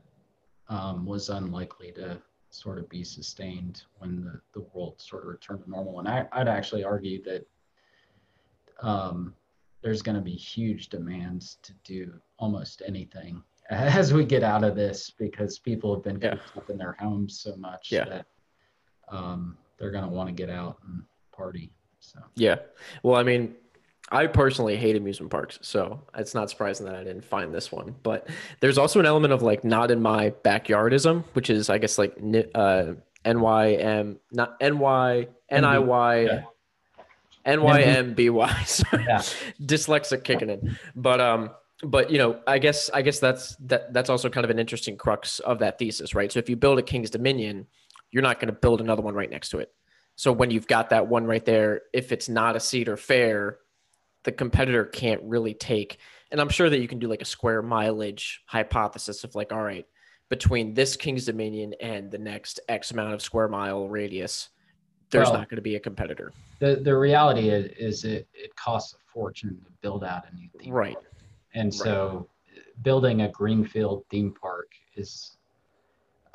Speaker 2: um, was unlikely to sort of be sustained when the, the world sort of returned to normal. And I, would actually argue that um, there's going to be huge demands to do almost anything as we get out of this because people have been
Speaker 1: yeah.
Speaker 2: up in their homes so much
Speaker 1: yeah.
Speaker 2: that um, they're going to want to get out and party. So
Speaker 1: yeah, well, I mean, I personally hate amusement parks, so it's not surprising that I didn't find this one. But there's also an element of like not in my backyardism, which is I guess like uh, NYM, not NY, NIY. Yeah. NYMBY. Sorry. Yeah. Dyslexic kicking in. But um but you know, I guess I guess that's that that's also kind of an interesting crux of that thesis, right? So if you build a King's Dominion, you're not going to build another one right next to it. So when you've got that one right there, if it's not a Cedar Fair, the competitor can't really take. And I'm sure that you can do like a square mileage hypothesis of like, all right, between this King's Dominion and the next X amount of square mile radius, there's well, not going to be a competitor.
Speaker 2: The the reality is, is it, it costs a fortune to build out a new theme
Speaker 1: right.
Speaker 2: park. And so building a greenfield theme park is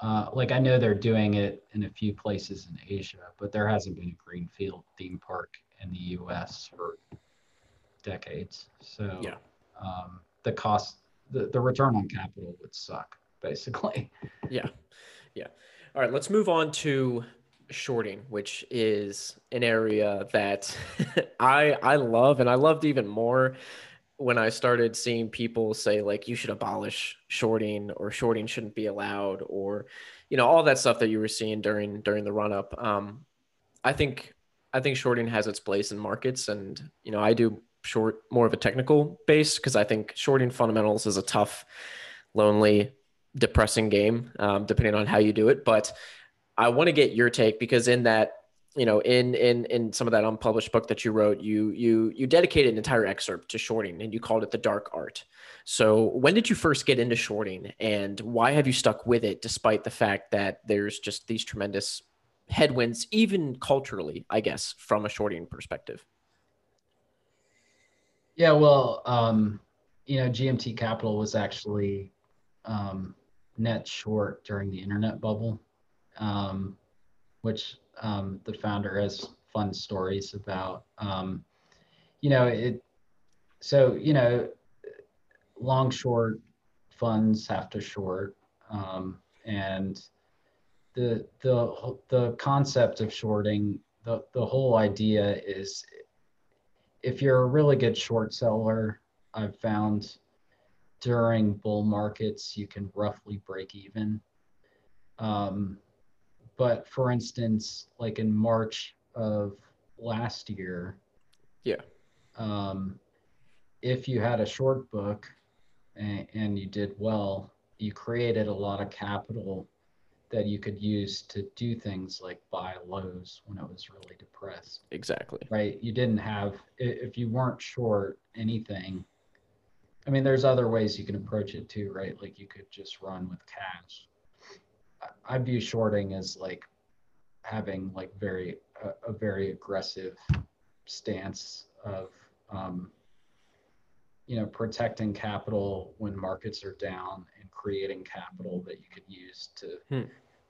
Speaker 2: uh, like I know they're doing it in a few places in Asia, but there hasn't been a greenfield theme park in the U.S. for decades. So
Speaker 1: yeah,
Speaker 2: um, the cost, the, the return on capital would suck, basically.
Speaker 1: Yeah, yeah. All right, let's move on to shorting, which is an area that I I love and I loved even more when I started seeing people say like you should abolish shorting or shorting shouldn't be allowed or you know all that stuff that you were seeing during during the run up. Um, I think I think shorting has its place in markets, and you know I do short more of a technical base because I think shorting fundamentals is a tough, lonely, depressing game um, depending on how you do it. But I want to get your take because in that you know in in in some of that unpublished book that you wrote you you you dedicated an entire excerpt to shorting and you called it the dark art. So when did you first get into shorting and why have you stuck with it despite the fact that there's just these tremendous headwinds even culturally i guess from a shorting perspective?
Speaker 2: Yeah well um you know gmt capital was actually um net short during the internet bubble um which um, the founder has fun stories about. Um, you know, it. So you know, long short funds have to short, um, and the the the concept of shorting the the whole idea is if you're a really good short seller, I've found during bull markets you can roughly break even. Um, but for instance, like in March of last year,
Speaker 1: yeah,
Speaker 2: um, if you had a short book and, and you did well, you created a lot of capital that you could use to do things like buy Lowe's when it was really depressed.
Speaker 1: Exactly.
Speaker 2: Right. You didn't have, if you weren't short anything, I mean, there's other ways you can approach it too, right? Like you could just run with cash I view shorting as like having like very a, a very aggressive stance of um, you know protecting capital when markets are down and creating capital that you could use to hmm.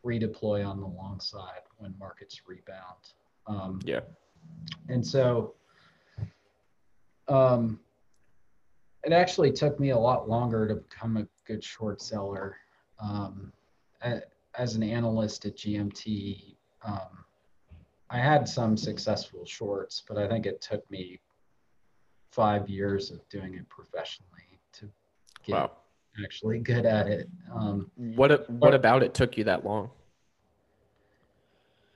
Speaker 2: redeploy on the long side when markets rebound.
Speaker 1: Um, yeah,
Speaker 2: and so um, it actually took me a lot longer to become a good short seller. Um, as an analyst at GMT, um, I had some successful shorts, but I think it took me five years of doing it professionally to get wow. actually good at it. Um,
Speaker 1: what what about it took you that long?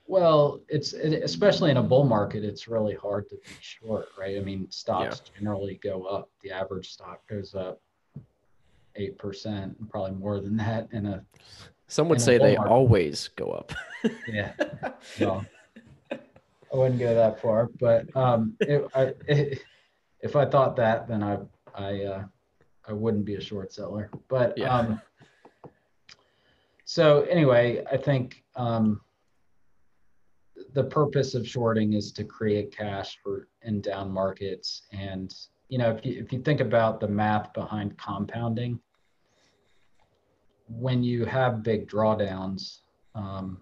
Speaker 2: Well, it's it, especially in a bull market, it's really hard to be short, right? I mean, stocks yeah. generally go up. The average stock goes up eight percent, probably more than that in a
Speaker 1: some would say they always go up.
Speaker 2: yeah. Well, I wouldn't go that far, but um, it, I, it, if I thought that, then I I uh, I wouldn't be a short seller. But yeah. um, so anyway, I think um, the purpose of shorting is to create cash for in down markets, and you know if you if you think about the math behind compounding, when you have big drawdowns, um,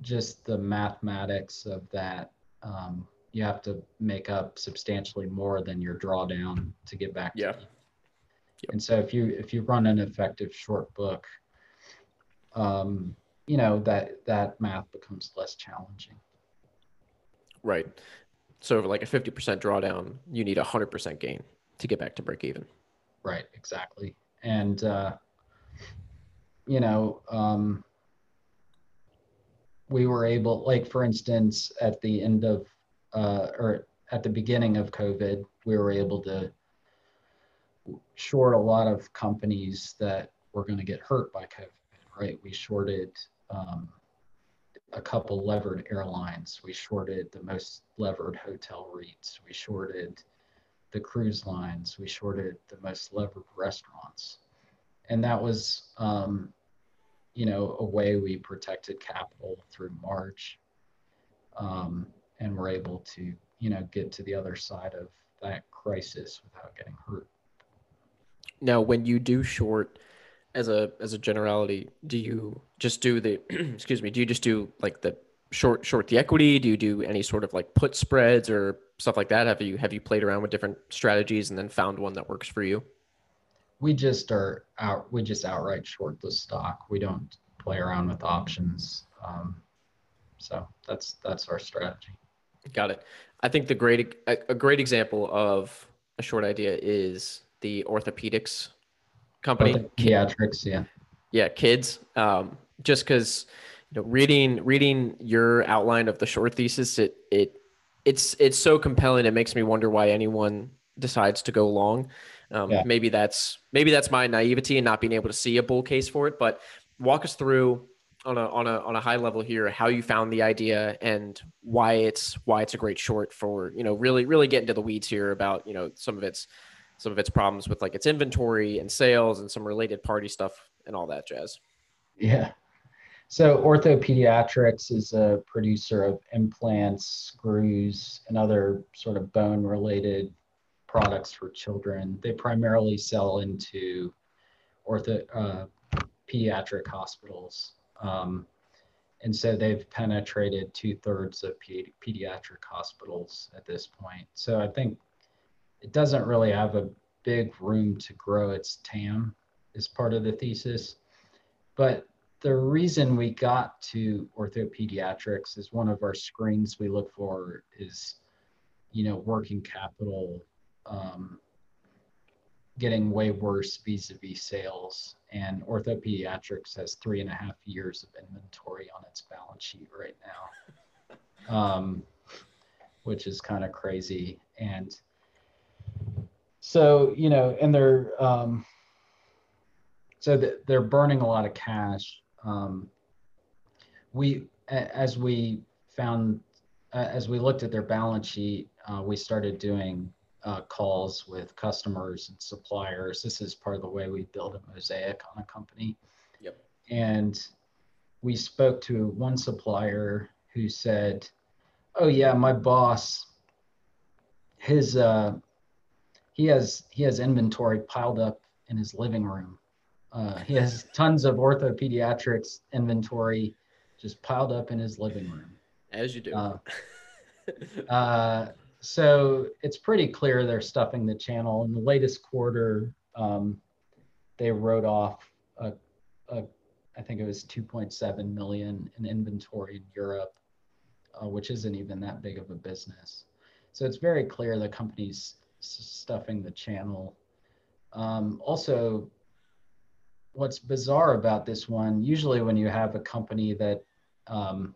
Speaker 2: just the mathematics of that, um, you have to make up substantially more than your drawdown to get back.
Speaker 1: Yeah.
Speaker 2: To yep. And so if you if you run an effective short book, um, you know that that math becomes less challenging.
Speaker 1: Right. So like a fifty percent drawdown, you need a hundred percent gain to get back to break even.
Speaker 2: Right. Exactly. And uh, you know, um, we were able, like for instance, at the end of uh, or at the beginning of COVID, we were able to short a lot of companies that were going to get hurt by COVID. Right? We shorted um, a couple levered airlines. We shorted the most levered hotel REITs. We shorted the cruise lines. We shorted the most levered restaurants. And that was um, you know, a way we protected capital through March. Um, and we're able to, you know, get to the other side of that crisis without getting hurt.
Speaker 1: Now, when you do short, as a as a generality, do you just do the excuse me? Do you just do like the short short the equity? Do you do any sort of like put spreads or stuff like that? Have you have you played around with different strategies and then found one that works for you?
Speaker 2: We just are out we just outright short the stock we don't play around with options um, So that's that's our strategy.
Speaker 1: Got it. I think the great a, great example of a short idea is the orthopedics company.
Speaker 2: Pediatrics, yeah.
Speaker 1: Yeah, kids. Um, just because you know, reading reading your outline of the short thesis, it it it's it's so compelling. It makes me wonder why anyone decides to go long. Um, yeah. Maybe that's maybe that's my naivety and not being able to see a bull case for it. But walk us through on a on a on a high level here how you found the idea and why it's why it's a great short for you know really really get into the weeds here about you know some of its some of its problems with like its inventory and sales and some related party stuff and all that jazz.
Speaker 2: Yeah. So OrthoPediatrics is a producer of implants, screws, and other sort of bone related products for children. They primarily sell into ortho uh, pediatric hospitals. Um, and so they've penetrated two thirds of pedi- pediatric hospitals at this point. So I think it doesn't really have a big room to grow its TAM is part of the thesis. But the reason we got to orthopediatrics is one of our screens we look for is, you know, working capital um, getting way worse vis-a-vis sales. And orthopediatrics has three and a half years of inventory on its balance sheet right now um, which is kind of crazy. And so you know and they're um, so they're burning a lot of cash. Um, we as we found as we looked at their balance sheet uh, we started doing uh, calls with customers and suppliers. This is part of the way we build a mosaic on a company.
Speaker 1: Yep.
Speaker 2: And we spoke to one supplier who said, "Oh yeah, my boss, his uh, he has he has inventory piled up in his living room. Uh, he has tons of orthopediatrics inventory just piled up in his living room.
Speaker 1: As you do.
Speaker 2: Uh, uh, so it's pretty clear they're stuffing the channel. In the latest quarter, um, they wrote off a, a, I think it was 2.7 million in inventory in Europe, uh, which isn't even that big of a business. So it's very clear the company's stuffing the channel. Um, also, what's bizarre about this one, usually when you have a company that um,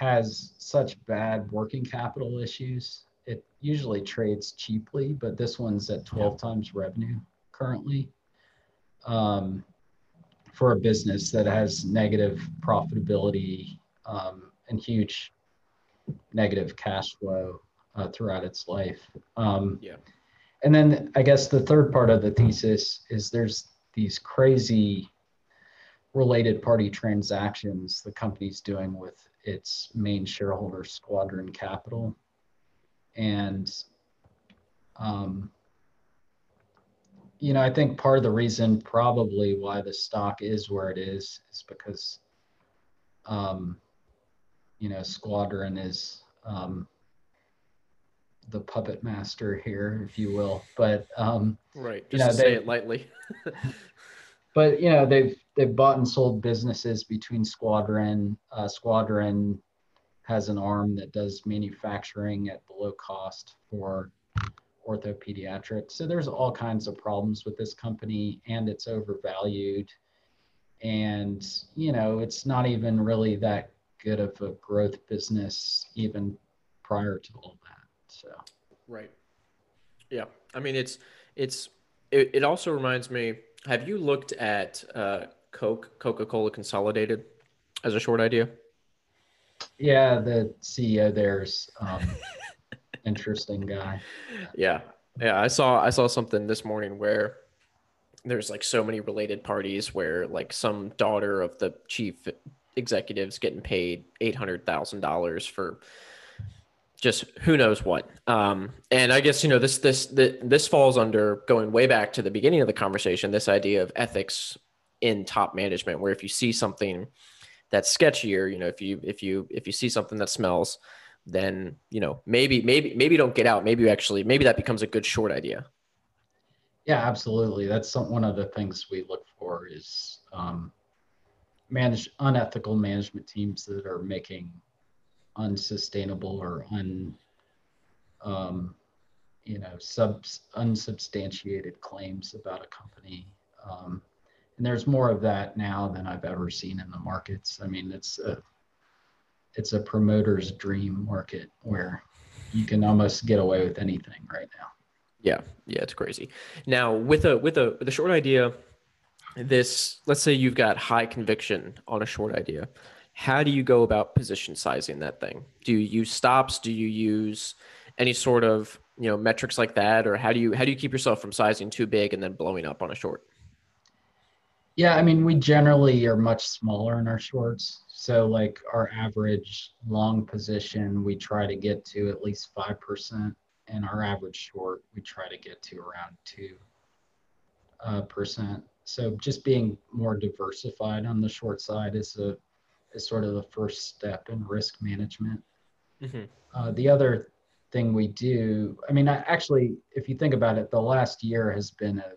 Speaker 2: has such bad working capital issues, it usually trades cheaply, but this one's at 12 yeah. times revenue currently um, for a business that has negative profitability um, and huge negative cash flow uh, throughout its life. Um,
Speaker 1: yeah.
Speaker 2: And then I guess the third part of the thesis is there's these crazy related party transactions the company's doing with its main shareholder, Squadron Capital. And, um, you know, I think part of the reason probably why the stock is where it is is because, um, you know, Squadron is um, the puppet master here, if you will. But um,
Speaker 1: right, just you know, to they, say it lightly.
Speaker 2: but you know they've they've bought and sold businesses between Squadron. Uh, Squadron has an arm that does manufacturing at below cost for orthopediatrics. So there's all kinds of problems with this company, and it's overvalued. And you know it's not even really that good of a growth business even prior to all that. So
Speaker 1: right, yeah. I mean it's it's it, it also reminds me have you looked at uh, Coke, Coca Cola Consolidated, as a short idea?
Speaker 2: Yeah, the CEO there's um, interesting guy.
Speaker 1: Yeah, yeah. I saw I saw something this morning where there's like so many related parties where like some daughter of the chief executives getting paid eight hundred thousand dollars for just who knows what. Um, and I guess you know this this this falls under going way back to the beginning of the conversation. This idea of ethics in top management, where if you see something that's sketchier, you know, if you if you if you see something that smells, then you know maybe maybe maybe don't get out. Maybe you actually maybe that becomes a good short idea.
Speaker 2: Yeah, absolutely. That's some, one of the things we look for is um, manage unethical management teams that are making unsustainable or un um, you know sub unsubstantiated claims about a company. Um, and there's more of that now than i've ever seen in the markets. I mean it's a it's a promoter's dream market where you can almost get away with anything right now.
Speaker 1: Yeah. Yeah it's crazy. Now with a with a with a short idea this let's say you've got high conviction on a short idea how do you go about position sizing that thing? Do you use stops? Do you use any sort of you know metrics like that? Or how do you how do you keep yourself from sizing too big and then blowing up on a short?
Speaker 2: Yeah i mean we generally are much smaller in our shorts. So like our average long position we try to get to at least 5% and our average short we try to get to around 2 uh, percent. So just being more diversified on the short side is a is sort of the first step in risk management. Mm-hmm. Uh, the other thing we do, I mean, I, actually, if you think about it, the last year has been a,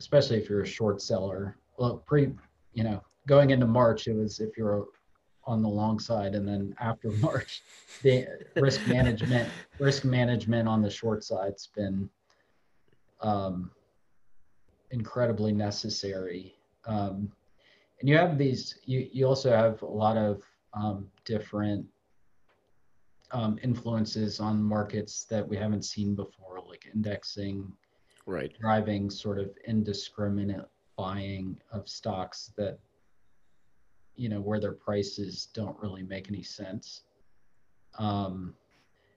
Speaker 2: especially if you're a short seller. Well, pre, you know, going into March, it was if you're on the long side, and then after March, the risk management, risk management on the short side's been um, incredibly necessary. Um, and you have these, you, you also have a lot of um, different um, influences on markets that we haven't seen before, like indexing,
Speaker 1: right,
Speaker 2: driving sort of indiscriminate buying of stocks that, you know, where their prices don't really make any sense. Um,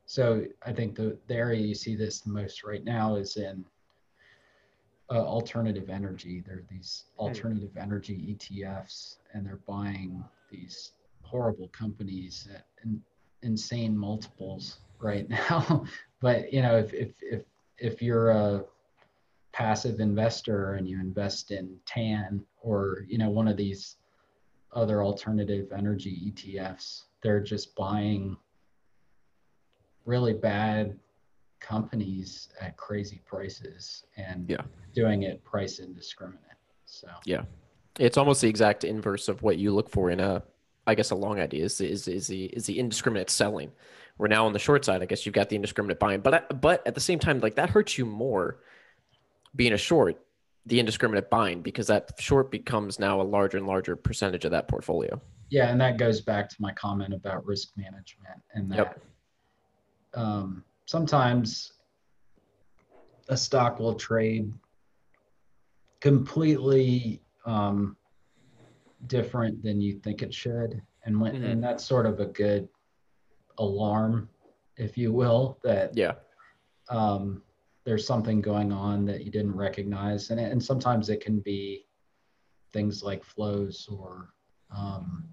Speaker 2: so I think the, the area you see this the most right now is in uh, alternative energy. There are these hmm. alternative energy ETFs, and they're buying these horrible companies at in, insane multiples right now. but you know, if if if if you're a passive investor and you invest in TAN or you know one of these other alternative energy ETFs, they're just buying really bad companies at crazy prices and
Speaker 1: yeah.
Speaker 2: doing it price indiscriminate. So
Speaker 1: yeah, it's almost the exact inverse of what you look for in a, I guess, a long idea is is is the is the indiscriminate selling. We're now on the short side. I guess you've got the indiscriminate buying, but but at the same time, like that hurts you more being a short, the indiscriminate buying because that short becomes now a larger and larger percentage of that portfolio.
Speaker 2: Yeah, and that goes back to my comment about risk management and that. Yep. Um, sometimes a stock will trade completely um, different than you think it should, and when mm-hmm. and that's sort of a good alarm, if you will, that
Speaker 1: yeah,
Speaker 2: um, there's something going on that you didn't recognize, and and sometimes it can be things like flows or um,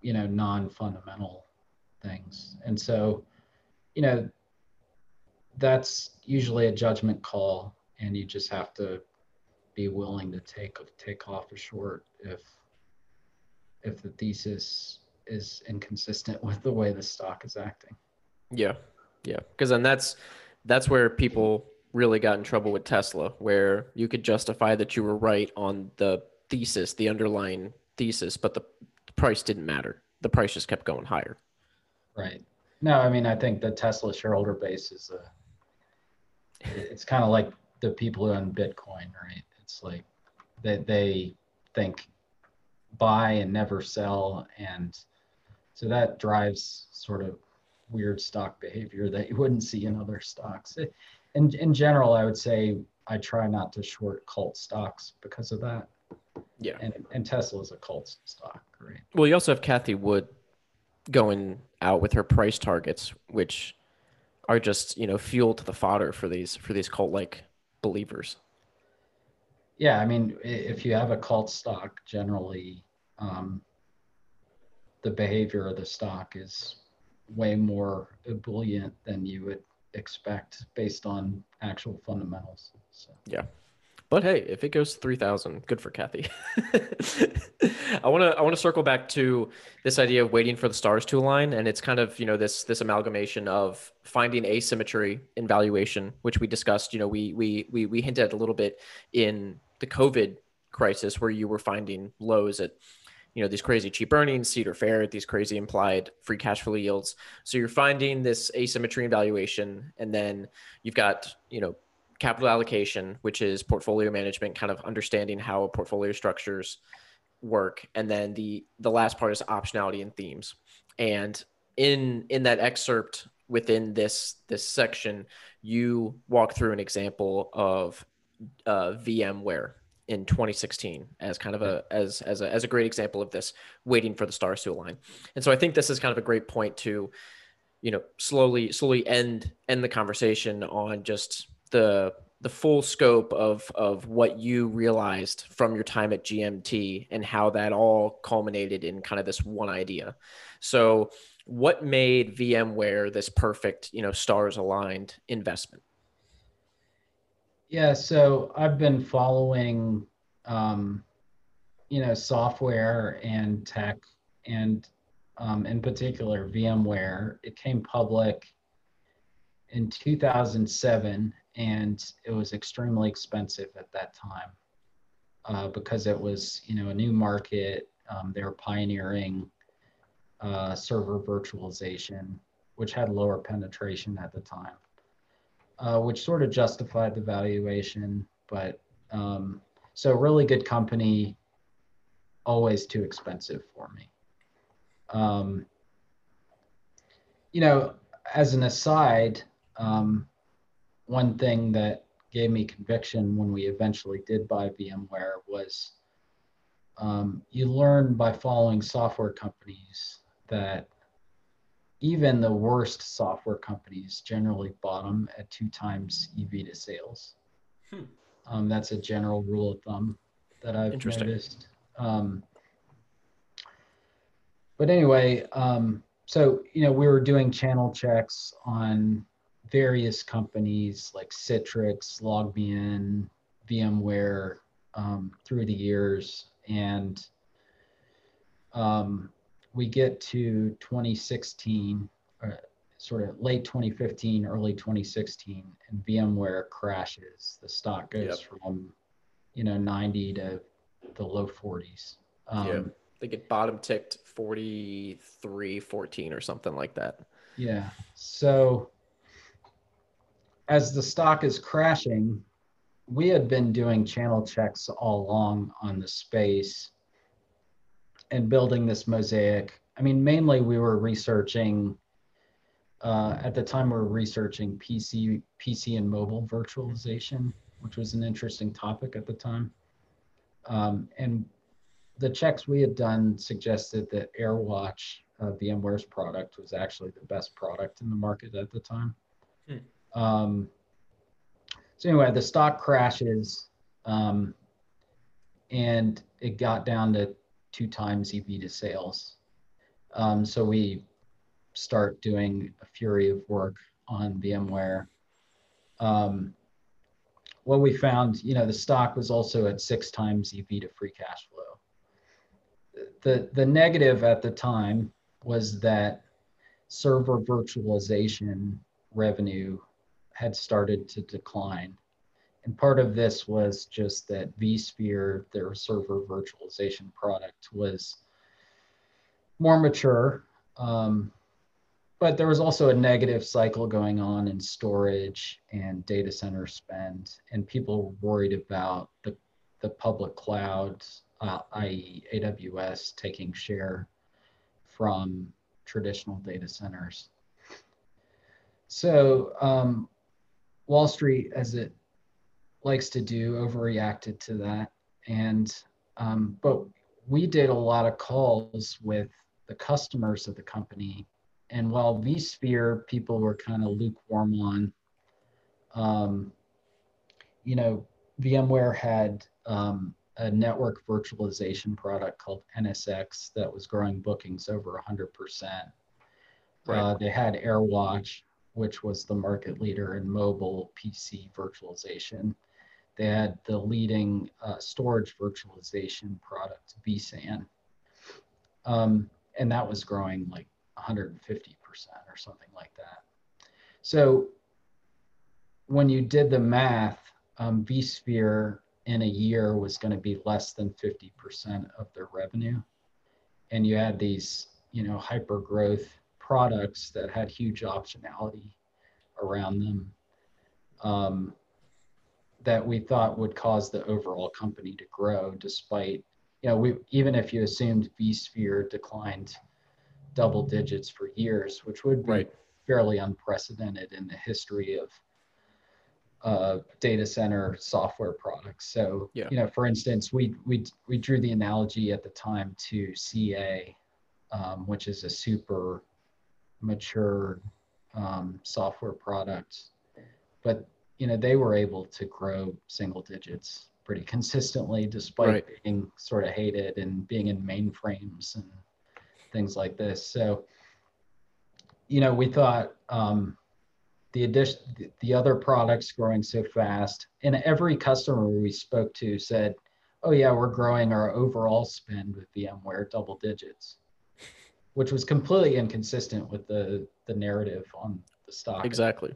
Speaker 2: you know non-fundamental things, and so you know that's usually a judgment call, and you just have to be willing to take take off a short if if the thesis is inconsistent with the way the stock is acting.
Speaker 1: Yeah, yeah, because then that's that's where people really got in trouble with Tesla, where you could justify that you were right on the thesis, the underlying thesis, but the price didn't matter. The price just kept going higher.
Speaker 2: Right. No, I mean, I think the Tesla shareholder base is a it's kind of like the people who own Bitcoin, right? It's like that they, think buy and never sell, and so that drives sort of weird stock behavior that you wouldn't see in other stocks. In in general, I would say I try not to short cult stocks because of that.
Speaker 1: Yeah,
Speaker 2: and and Tesla is a cult stock, right?
Speaker 1: Well, you also have Cathie Wood going out with her price targets, which are just you know fuel to the fodder for these for these cult like believers.
Speaker 2: Yeah i mean if you have a cult stock generally um, the behavior of the stock is way more ebullient than you would expect based on actual fundamentals so.
Speaker 1: Yeah but hey, if it goes three thousand, good for Cathie. I want to I want to circle back to this idea of waiting for the stars to align, and it's kind of you know this this amalgamation of finding asymmetry in valuation, which we discussed. You know, we we we we hinted at a little bit in the COVID crisis, where you were finding lows at you know these crazy cheap earnings, Cedar Fair, at these crazy implied free cash flow yields. So you're finding this asymmetry in valuation, and then you've got you know capital allocation, which is portfolio management, kind of understanding how portfolio structures work, and then the the last part is optionality and themes. And in in that excerpt within this this section, you walk through an example of uh, VMware in 2016 as kind of a as as a as a great example of this waiting for the stars to align and so i think this is kind of a great point to you know slowly slowly end end the conversation on just the the full scope of of what you realized from your time at gmt and how that all culminated in kind of this one idea so what made vmware this perfect you know stars aligned investment
Speaker 2: yeah, so I've been following, um, you know, software and tech, and um, in particular VMware. It came public in 2007, and it was extremely expensive at that time uh, because it was, you know, a new market. Um, they were pioneering uh, server virtualization, which had lower penetration at the time uh, which sort of justified the valuation. But um, so really good company, always too expensive for me. Um, you know, as an aside, um, one thing that gave me conviction when we eventually did buy VMware was um, you learn by following software companies that even the worst software companies generally bottom at two times EV to sales. Hmm. Um, that's a general rule of thumb that I've noticed. Um, but anyway, um, so you know, we were doing channel checks on various companies like Citrix, LogMeIn, VMware um, through the years, and um, we get to 2016, uh, sort of late 2015, early 2016, and VMware crashes. The stock goes yep. from, you know, 90 to the low 40s.
Speaker 1: Um, yeah, they get bottom ticked 43, 14 or something like that.
Speaker 2: Yeah. So as the stock is crashing, we had been doing channel checks all along on the space and building this mosaic. I mean, mainly we were researching. Uh, at the time, we were researching PC, PC and mobile virtualization, which was an interesting topic at the time. Um, and the checks we had done suggested that AirWatch, uh, VMware's product, was actually the best product in the market at the time. Hmm. Um, so anyway, the stock crashes, um, and it got down to two times EV to sales. Um, so we start doing a fury of work on VMware. Um, what we found, you know, the stock was also at six times EV to free cash flow. The, the negative at the time was that server virtualization revenue had started to decline. And part of this was just that vSphere, their server virtualization product, was more mature. Um, but there was also a negative cycle going on in storage and data center spend, and people were worried about the, the public cloud, uh, i.e., AWS, taking share from traditional data centers. So um, Wall Street, as it likes to do overreacted to that. And um, but we did a lot of calls with the customers of the company. And while vsphere people were kind of lukewarm on um, you know vmware had um, a network virtualization product called nsx that was growing bookings over 100% right. uh, they had airwatch which was the market leader in mobile pc virtualization they had the leading uh, storage virtualization product, vSAN. Um, and that was growing like 150% or something like that. So when you did the math, um, vSphere in a year was going to be less than 50% of their revenue. and you had these you know hyper growth products that had huge optionality around them um, that we thought would cause the overall company to grow despite you know we even if you assumed vSphere declined double digits for years which would be right. fairly unprecedented in the history of uh, data center software products so yeah. you know for instance we we we drew the analogy at the time to ca um, which is a super mature um, software products, but you know they were able to grow single digits pretty consistently despite right. being sort of hated and being in mainframes and things like this so you know we thought um, the addition the other products growing so fast and every customer we spoke to said oh yeah we're growing our overall spend with vmware double digits which was completely inconsistent with the the narrative on the stock
Speaker 1: exactly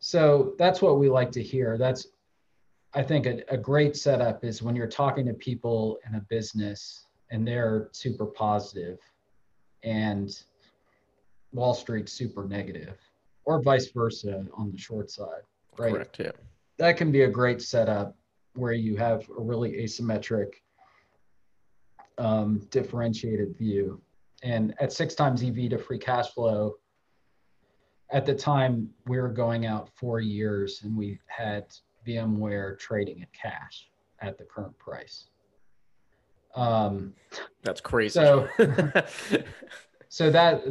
Speaker 2: so that's what we like to hear. That's, I think, a, a great setup is when you're talking to people in a business and they're super positive and Wall Street super negative, or vice versa on the short side, right?
Speaker 1: Correct. Yeah.
Speaker 2: That can be a great setup where you have a really asymmetric, um, differentiated view. And at six times EV to free cash flow, at the time we were going out four years and we had VMware trading at cash at the current price. Um,
Speaker 1: that's crazy.
Speaker 2: So, so that,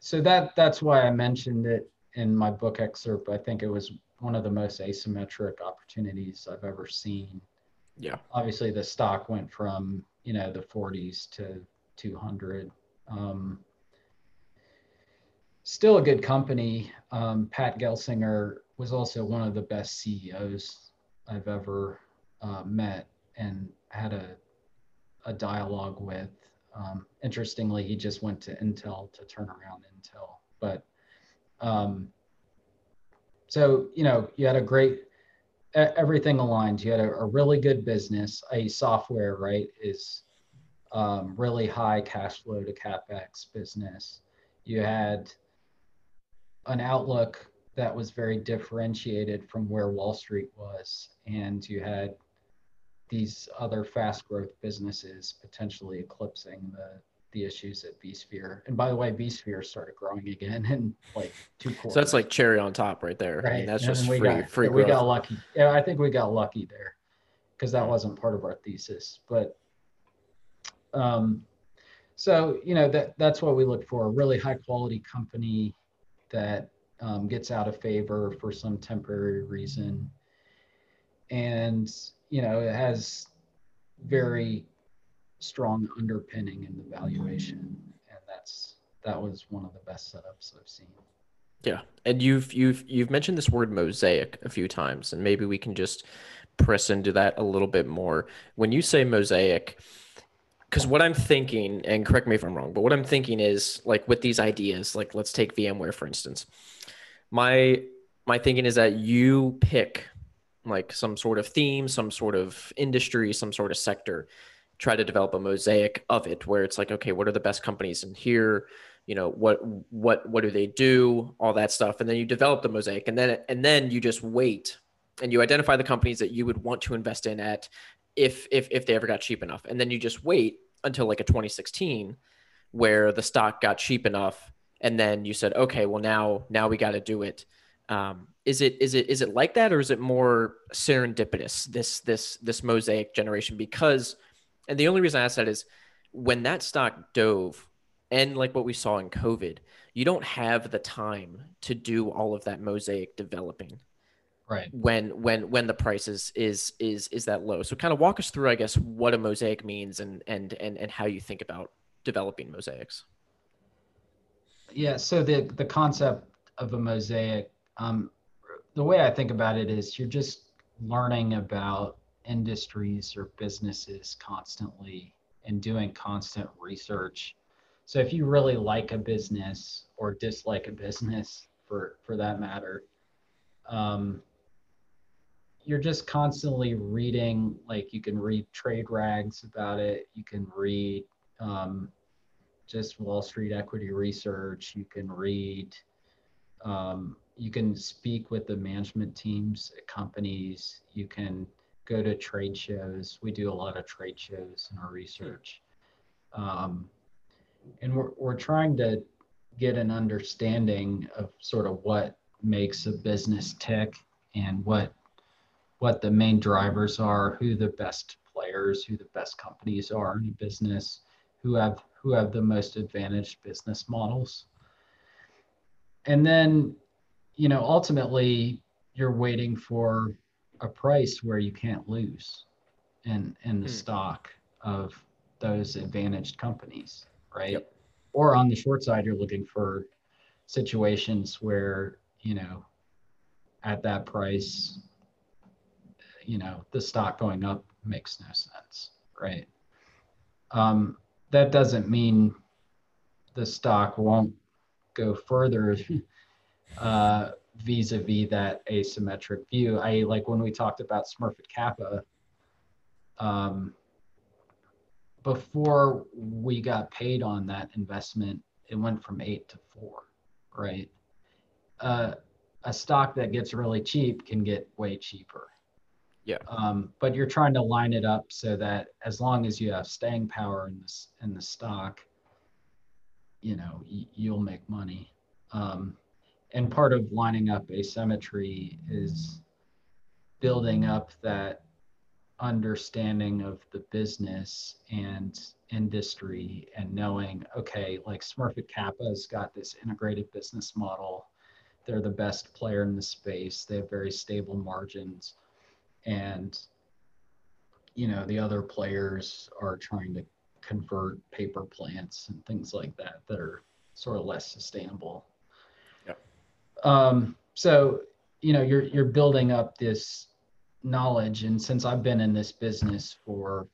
Speaker 2: so that that's why I mentioned it in my book excerpt. I think it was one of the most asymmetric opportunities I've ever seen.
Speaker 1: Yeah.
Speaker 2: Obviously, the stock went from you know the 40s to 200. Um, still a good company. Um, Pat Gelsinger was also one of the best CEOs I've ever uh, met and had a, a dialogue with. Um, interestingly, he just went to Intel to turn around Intel. But um, so, you know, you had a great, everything aligned. You had a, a really good business. A software, right, is um, really high cash flow to capex business. You had an outlook that was very differentiated from where Wall Street was. And you had these other fast growth businesses potentially eclipsing the the issues at vSphere. And by the way, vSphere started growing again in like two quarters.
Speaker 1: So that's like cherry on top right there.
Speaker 2: Right.
Speaker 1: I mean, that's and just
Speaker 2: free,
Speaker 1: got, free
Speaker 2: We got lucky. Yeah, I think we got lucky there because that wasn't part of our thesis. But um, so you know that that's what we look for: a really high quality company that um, gets out of favor for some temporary reason. And, you know, it has very strong underpinning in the valuation. And that's, that was one of the best setups I've seen.
Speaker 1: Yeah. And you've, you've, you've mentioned this word mosaic a few times, and maybe we can just press into that a little bit more. When you say mosaic, because what I'm thinking, and correct me if I'm wrong, but what I'm thinking is like with these ideas, like let's take VMware for instance my my thinking is that you pick like some sort of theme, some sort of industry, some sort of sector, try to develop a mosaic of it where it's like, okay, what are the best companies in here? You know, what what what do they do? All that stuff. And then you develop the mosaic and then and then you just wait and you identify the companies that you would want to invest in at if if if they ever got cheap enough. And then you just wait until like a 2016 where the stock got cheap enough and then you said okay well now now we got to do it. Um, is it is it is it like that or is it more serendipitous this this this mosaic generation? Because and the only reason i ask that is when that stock dove and like what we saw in covid you don't have the time to do all of that mosaic developing
Speaker 2: right.
Speaker 1: when when when the price is is is is that low. So kind of walk us through i guess what a mosaic means and and and, and how you think about developing mosaics.
Speaker 2: Yeah, so the the concept of a mosaic, um, the way I think about it is you're just learning about industries or businesses constantly and doing constant research. So if you really like a business or dislike a business for for that matter, um, you're just constantly reading like you can read trade rags about it you can read um, just Wall Street equity research. You can read. Um, you can speak with the management teams at companies. You can go to trade shows. We do a lot of trade shows in our research. Um, and we're, we're trying to get an understanding of sort of what makes a business tick and what what the main drivers are, who the best players, who the best companies are in a business, who have who have the most advantaged business models. And then, you know, ultimately you're waiting for a price where you can't lose in in the hmm. stock of those advantaged companies, right? Yep. Or on the short side, you're looking for situations where, you know, at that price, you know, the stock going up makes no sense, right? Um, that doesn't mean the stock won't go further uh, vis-a-vis that asymmetric view. I like when we talked about Smurfit Kappa. Um, before we got paid on that investment, it went from eight to four, right? Uh, a stock that gets really cheap can get way cheaper.
Speaker 1: Yeah.
Speaker 2: Um, but you're trying to line it up so that as long as you have staying power in this in the stock, you know, y- you'll make money. Um, and part of lining up asymmetry is building up that understanding of the business and industry and knowing okay like smurfit kappa's got this integrated business model they're the best player in the space they have very stable margins and you know the other players are trying to convert paper plants and things like that that are sort of less sustainable.
Speaker 1: Yeah
Speaker 2: um so you know you're you're building up this knowledge and since i've been in this business for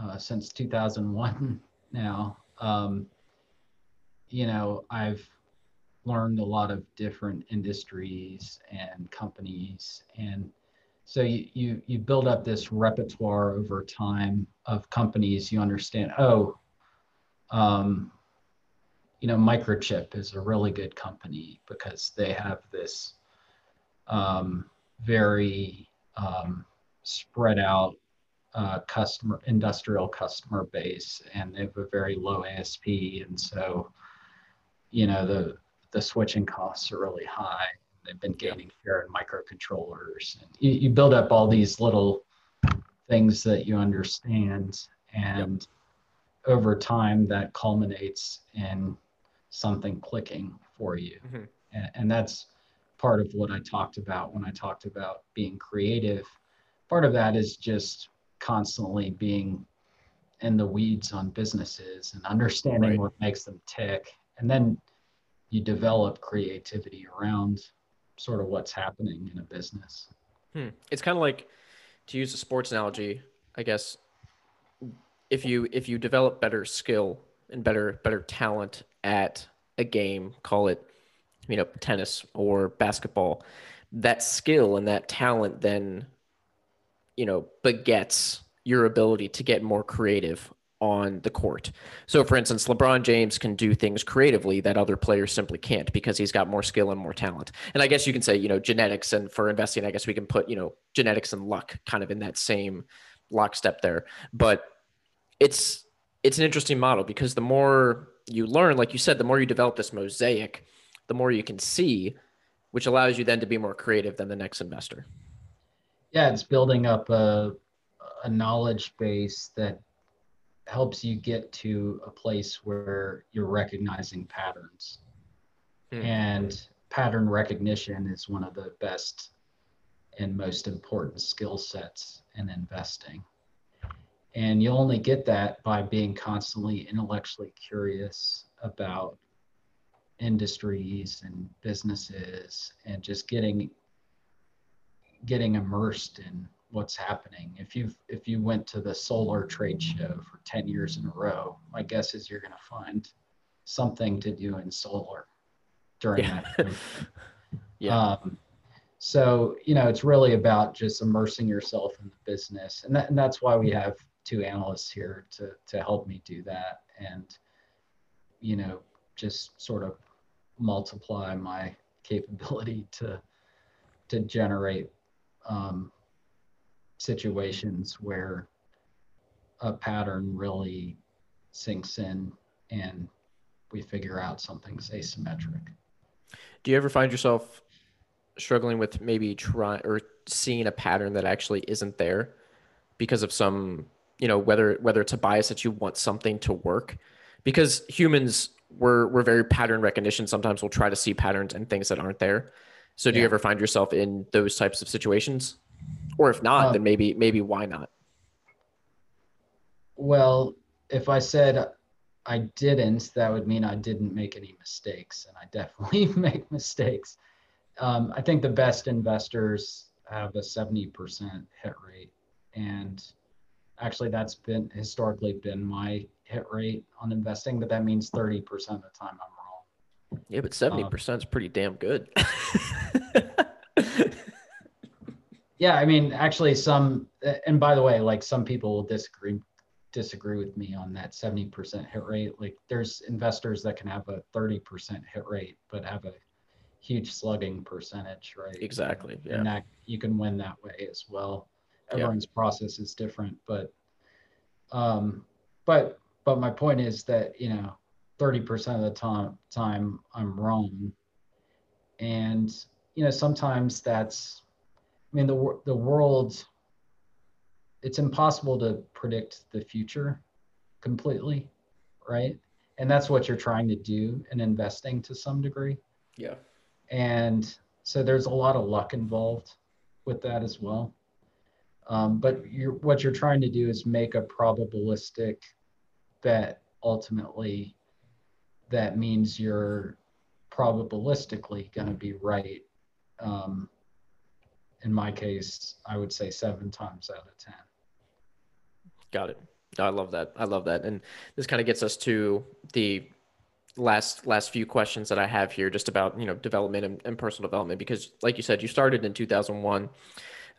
Speaker 2: uh, since 2001 now um, you know i've learned a lot of different industries and companies and so you, you you build up this repertoire over time of companies. You understand oh um, you know microchip is a really good company because they have this um, very um, spread out uh, customer industrial customer base and they have a very low asp and so you know the the switching costs are really high they've been gaining share in microcontrollers and you, you build up all these little things that you understand and yep. over time that culminates in something clicking for you mm-hmm. and, and that's part of what I talked about when I talked about being creative. Part of that is just constantly being in the weeds on businesses and understanding right. what makes them tick. And then you develop creativity around sort of what's happening in a business.
Speaker 1: Hmm. It's kind of like to use a sports analogy, I guess if you if you develop better skill and better better talent at a game, call it you know, tennis or basketball, that skill and that talent then, you know, begets your ability to get more creative on the court. So, for instance, LeBron James can do things creatively that other players simply can't because he's got more skill and more talent. And I guess you can say, you know, genetics and for investing, I guess we can put, you know, genetics and luck kind of in that same lockstep there. But it's it's an interesting model because the more you learn, like you said, the more you develop this mosaic, the more you can see, which allows you then to be more creative than the next investor.
Speaker 2: Yeah, it's building up a, a knowledge base that helps you get to a place where you're recognizing patterns. Hmm. And pattern recognition is one of the best and most important skill sets in investing. And you only get that by being constantly intellectually curious about industries and businesses and just getting getting immersed in what's happening. If you if you went to the solar trade show for 10 years in a row, my guess is you're going to find something to do in solar during yeah. that. yeah. Um, so, you know, it's really about just immersing yourself in the business. And, that, and that's why we have two analysts here to to help me do that and you know just sort of multiply my capability to to generate um, situations where a pattern really sinks in and we figure out something's asymmetric.
Speaker 1: Do you ever find yourself struggling with maybe trying or seeing a pattern that actually isn't there because of some, you know, whether whether it's a bias that you want something to work? Because humans we're we're very pattern recognition. Sometimes we'll try to see patterns and things that aren't there. So do yeah. you ever find yourself in those types of situations? Or if not, um, then maybe maybe why not?
Speaker 2: Well, if I said I didn't, that would mean I didn't make any mistakes, and I definitely make mistakes. Um, I think the best investors have a 70% hit rate, and actually, that's been historically been my hit rate on investing, but that means 30% of the time I'm wrong.
Speaker 1: Yeah, but 70% um, is pretty damn good.
Speaker 2: yeah, I mean, actually, some, and by the way, like some people will disagree disagree with me on that 70% hit rate. Like there's investors that can have a 30% hit rate, but have a huge slugging percentage, right?
Speaker 1: Exactly. Yeah.
Speaker 2: And that you can win that way as well. Everyone's yeah. process is different, but um, but but my point is that you know 30% of the time time I'm wrong. And you know sometimes that's I mean the the world it's impossible to predict the future completely, right? And that's what you're trying to do in investing to some degree.
Speaker 1: Yeah.
Speaker 2: And so there's a lot of luck involved with that as well. Um, but you're, what you're trying to do is make a probabilistic bet ultimately that means you're probabilistically going to be right. Um, in my case, I would say seven times out of 10.
Speaker 1: Got it. I love that. I love that. And this kind of gets us to the last last few questions that I have here, just about you know development and, and personal development. Because, like you said, you started in 2001.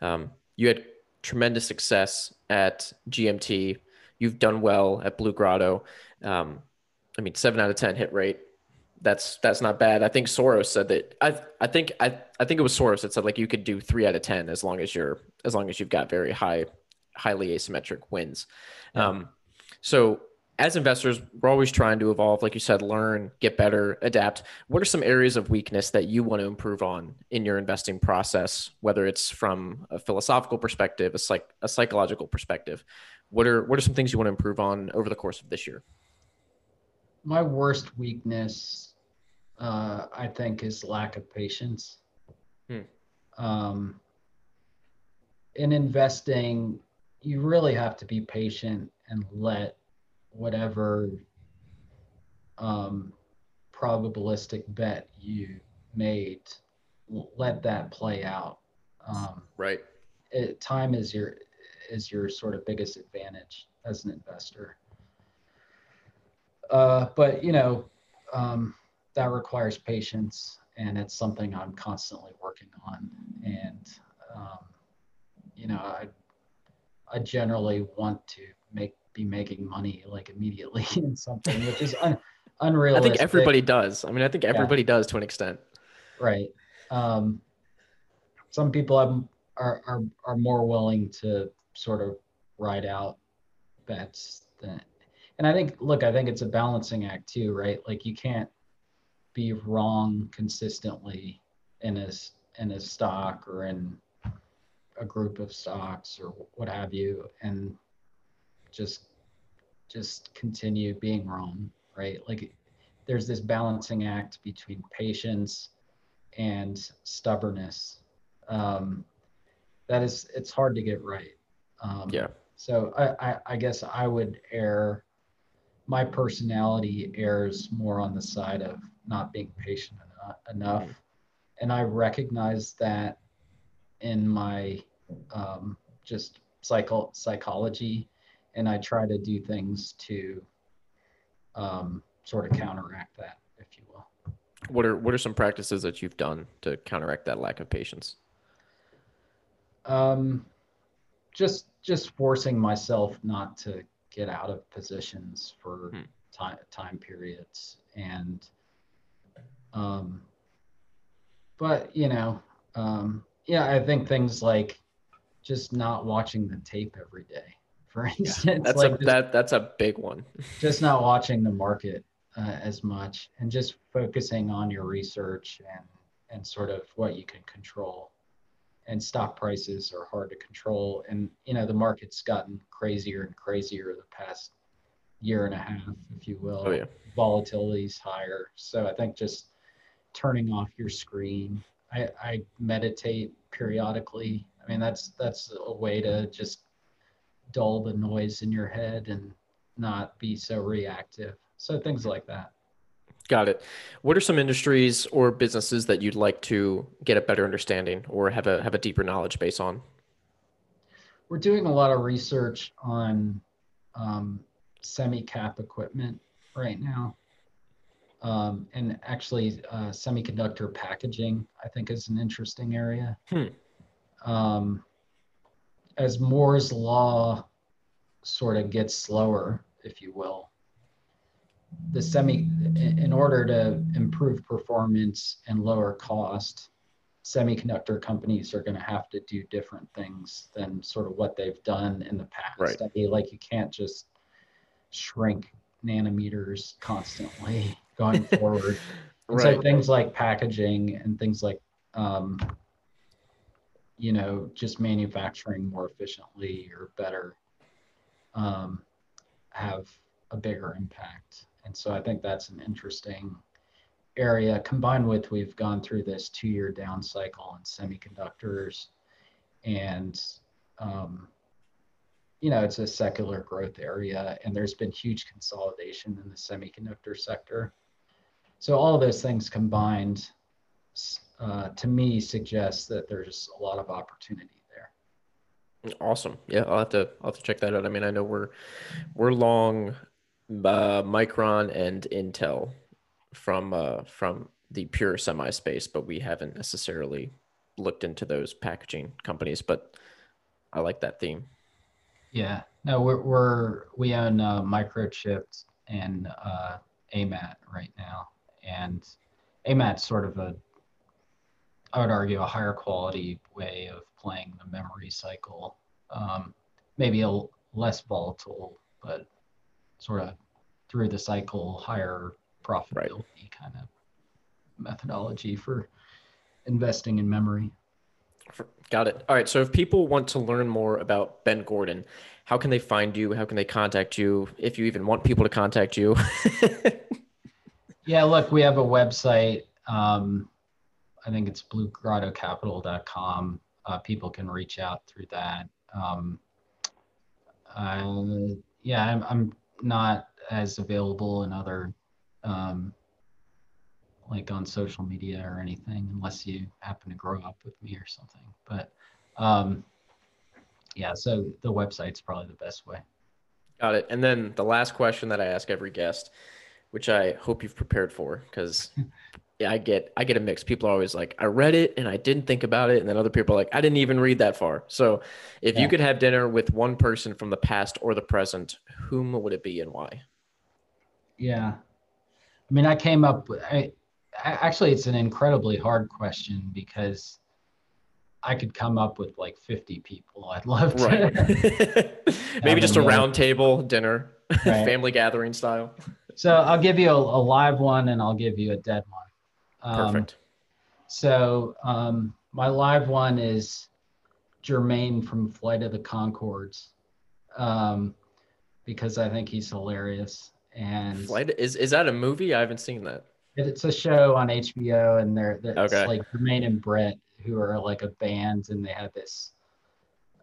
Speaker 1: Um, you had tremendous success at GMT. You've done well at Blue Grotto. Um, I mean, seven out of ten hit rate. That's that's not bad. I think Soros said that. I I think I I think it was Soros that said like you could do three out of ten as long as you're as long as you've got very high highly asymmetric wins. Yeah. Um, so as investors, we're always trying to evolve, like you said, learn, get better, adapt. What are some areas of weakness that you want to improve on in your investing process, whether it's from a philosophical perspective, a psych, a psychological perspective? What are what are some things you want to improve on over the course of this year?
Speaker 2: My worst weakness, uh, I think, is lack of patience. Hmm. Um, in investing, you really have to be patient and let whatever um, probabilistic bet you made let that play out
Speaker 1: um, right
Speaker 2: it, time is your is your sort of biggest advantage as an investor uh, but you know um, that requires patience and it's something i'm constantly working on and um, you know i I generally want to make be making money like immediately in something, which is un, unrealistic.
Speaker 1: I think everybody does. I mean, I think everybody yeah. does to an extent.
Speaker 2: Right. Um, some people have, are, are are more willing to sort of ride out bets than, and I think look, I think it's a balancing act too, right? Like you can't be wrong consistently in a in a stock or in a group of stocks or what have you and just just continue being wrong right? Like there's this balancing act between patience and stubbornness. Um, that is it's hard to get right.
Speaker 1: Um, yeah.
Speaker 2: so I, I, I guess i would err my personality errs more on the side of not being patient enough and i recognize that in my um, just psycho psychology, and I try to do things to um, sort of counteract that, if you will.
Speaker 1: What are what are some practices that you've done to counteract that lack of patience?
Speaker 2: Um, just just forcing myself not to get out of positions for
Speaker 1: Hmm.
Speaker 2: time time periods and um but you know um yeah i think things like just not watching the tape every day for instance yeah,
Speaker 1: That's
Speaker 2: like
Speaker 1: a
Speaker 2: just,
Speaker 1: that that's a big one.
Speaker 2: just not watching the market uh, as much and just focusing on your research and and sort of what you can control and stock prices are hard to control. And you know the market's gotten crazier and crazier the past year and a half if you will.
Speaker 1: Oh yeah.
Speaker 2: volatility's higher. So i think just turning off your screen. I i meditate periodically. I mean that's that's a way to just dull the noise in your head and not be so reactive. So things like that
Speaker 1: Got it. What are some industries or businesses that you'd like to get a better understanding or have a have a deeper knowledge base on?
Speaker 2: we're doing a lot of research on um, semi-cap equipment right now um, and actually uh, semiconductor packaging i think is an interesting area
Speaker 1: Hmm.
Speaker 2: um, as moore's law sort of gets slower if you will the semi in order to improve performance and lower cost semiconductor companies are going to have to do different things than sort of what they've done in the past.
Speaker 1: Right.
Speaker 2: I mean, like you can't just shrink nanometers constantly going forward. And so things like packaging and things like, um, you know, just manufacturing more efficiently or better um, have a bigger impact. And so I think that's an interesting area combined with we've gone through this two year down cycle in semiconductors and um, you know it's a secular growth area and there's been huge consolidation in the semiconductor sector so all those things combined uh, to me suggests that there's a lot of opportunity there
Speaker 1: Awesome. Yeah, I'll have to I'll have to check that out. I mean, I know we're we're long uh, Micron and Intel from uh, from the pure semi space, but we haven't necessarily looked into those packaging companies. But I like that theme.
Speaker 2: yeah no we're, we're we own uh, microchipped and uh, amat right now and amat's sort of a i would argue a higher quality way of playing the memory cycle um, maybe a less volatile but sort of through the cycle higher profitability kind of methodology for investing in memory
Speaker 1: Got it. All right. So if people want to learn more about Ben Gordon, how can they find you? How can they contact you? If you even want people to contact you.
Speaker 2: Yeah, look, we have a website. Um, I think it's bluegrottocapital.com. Uh, people can reach out through that. Um, uh, yeah, I'm, I'm not as available in other, um, like on social media or anything, unless you happen to grow up with me or something. But um, yeah, so the website's probably the best way.
Speaker 1: Got it. And then the last question that I ask every guest, which I hope you've prepared for, because yeah, I get I get a mix. People are always like, I read it and I didn't think about it, and then other people are like, I didn't even read that far. So, if
Speaker 2: Yeah.
Speaker 1: you could have dinner with one person from the past or the present, whom would it be and why?
Speaker 2: Yeah. I mean, I came up with, I, I actually, it's an incredibly hard question because I could come up with like 50 people I'd love to.
Speaker 1: Right. Maybe just a
Speaker 2: them,
Speaker 1: round table dinner,
Speaker 2: Right.
Speaker 1: family gathering style.
Speaker 2: so I'll give you a, a live one and I'll give you a dead one. Um,
Speaker 1: Perfect.
Speaker 2: So um, my live one is Jemaine from Flight of the Conchords um, because I think he's hilarious. And
Speaker 1: Flight is is that a movie? I haven't seen that.
Speaker 2: It's a show on HBO, and they're, they're
Speaker 1: Okay.
Speaker 2: it's like Jemaine and Brett, who are like a band, and they have this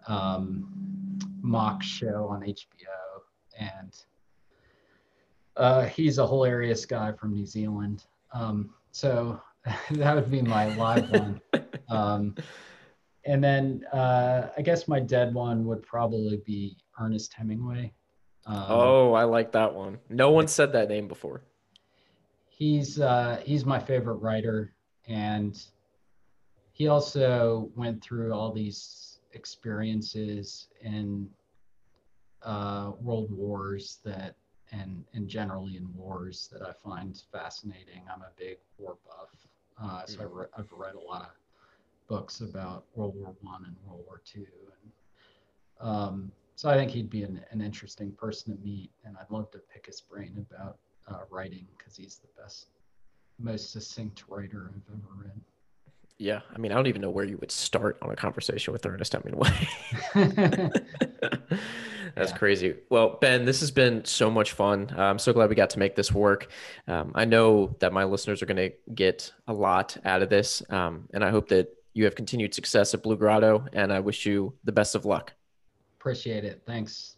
Speaker 2: um, mock show on HBO, and uh, he's a hilarious guy from New Zealand. Um, so that would be my live one. Um, and then uh, I guess my dead one would probably be Ernest Hemingway. Um,
Speaker 1: Oh, I like that one. No one said that name before.
Speaker 2: he's uh, he's my favorite writer, and he also went through all these experiences in uh, world wars that and and generally in wars that I find fascinating. I'm a big war buff, uh, so mm-hmm. I have read a lot of books about World War One and World War Two, and um, so I think he'd be an, an interesting person to meet, and I'd love to pick his brain about uh, writing because he's the best, most succinct writer I've ever read.
Speaker 1: Yeah, I mean, I don't even know where you would start on a conversation with Ernest Hemingway. That's yeah. crazy. Well, Ben, this has been so much fun. I'm so glad we got to make this work. Um, I know that my listeners are going to get a lot out of this, um, and I hope that you have continued success at Blue Grotto, and I wish you the best of luck.
Speaker 2: Appreciate it. Thanks.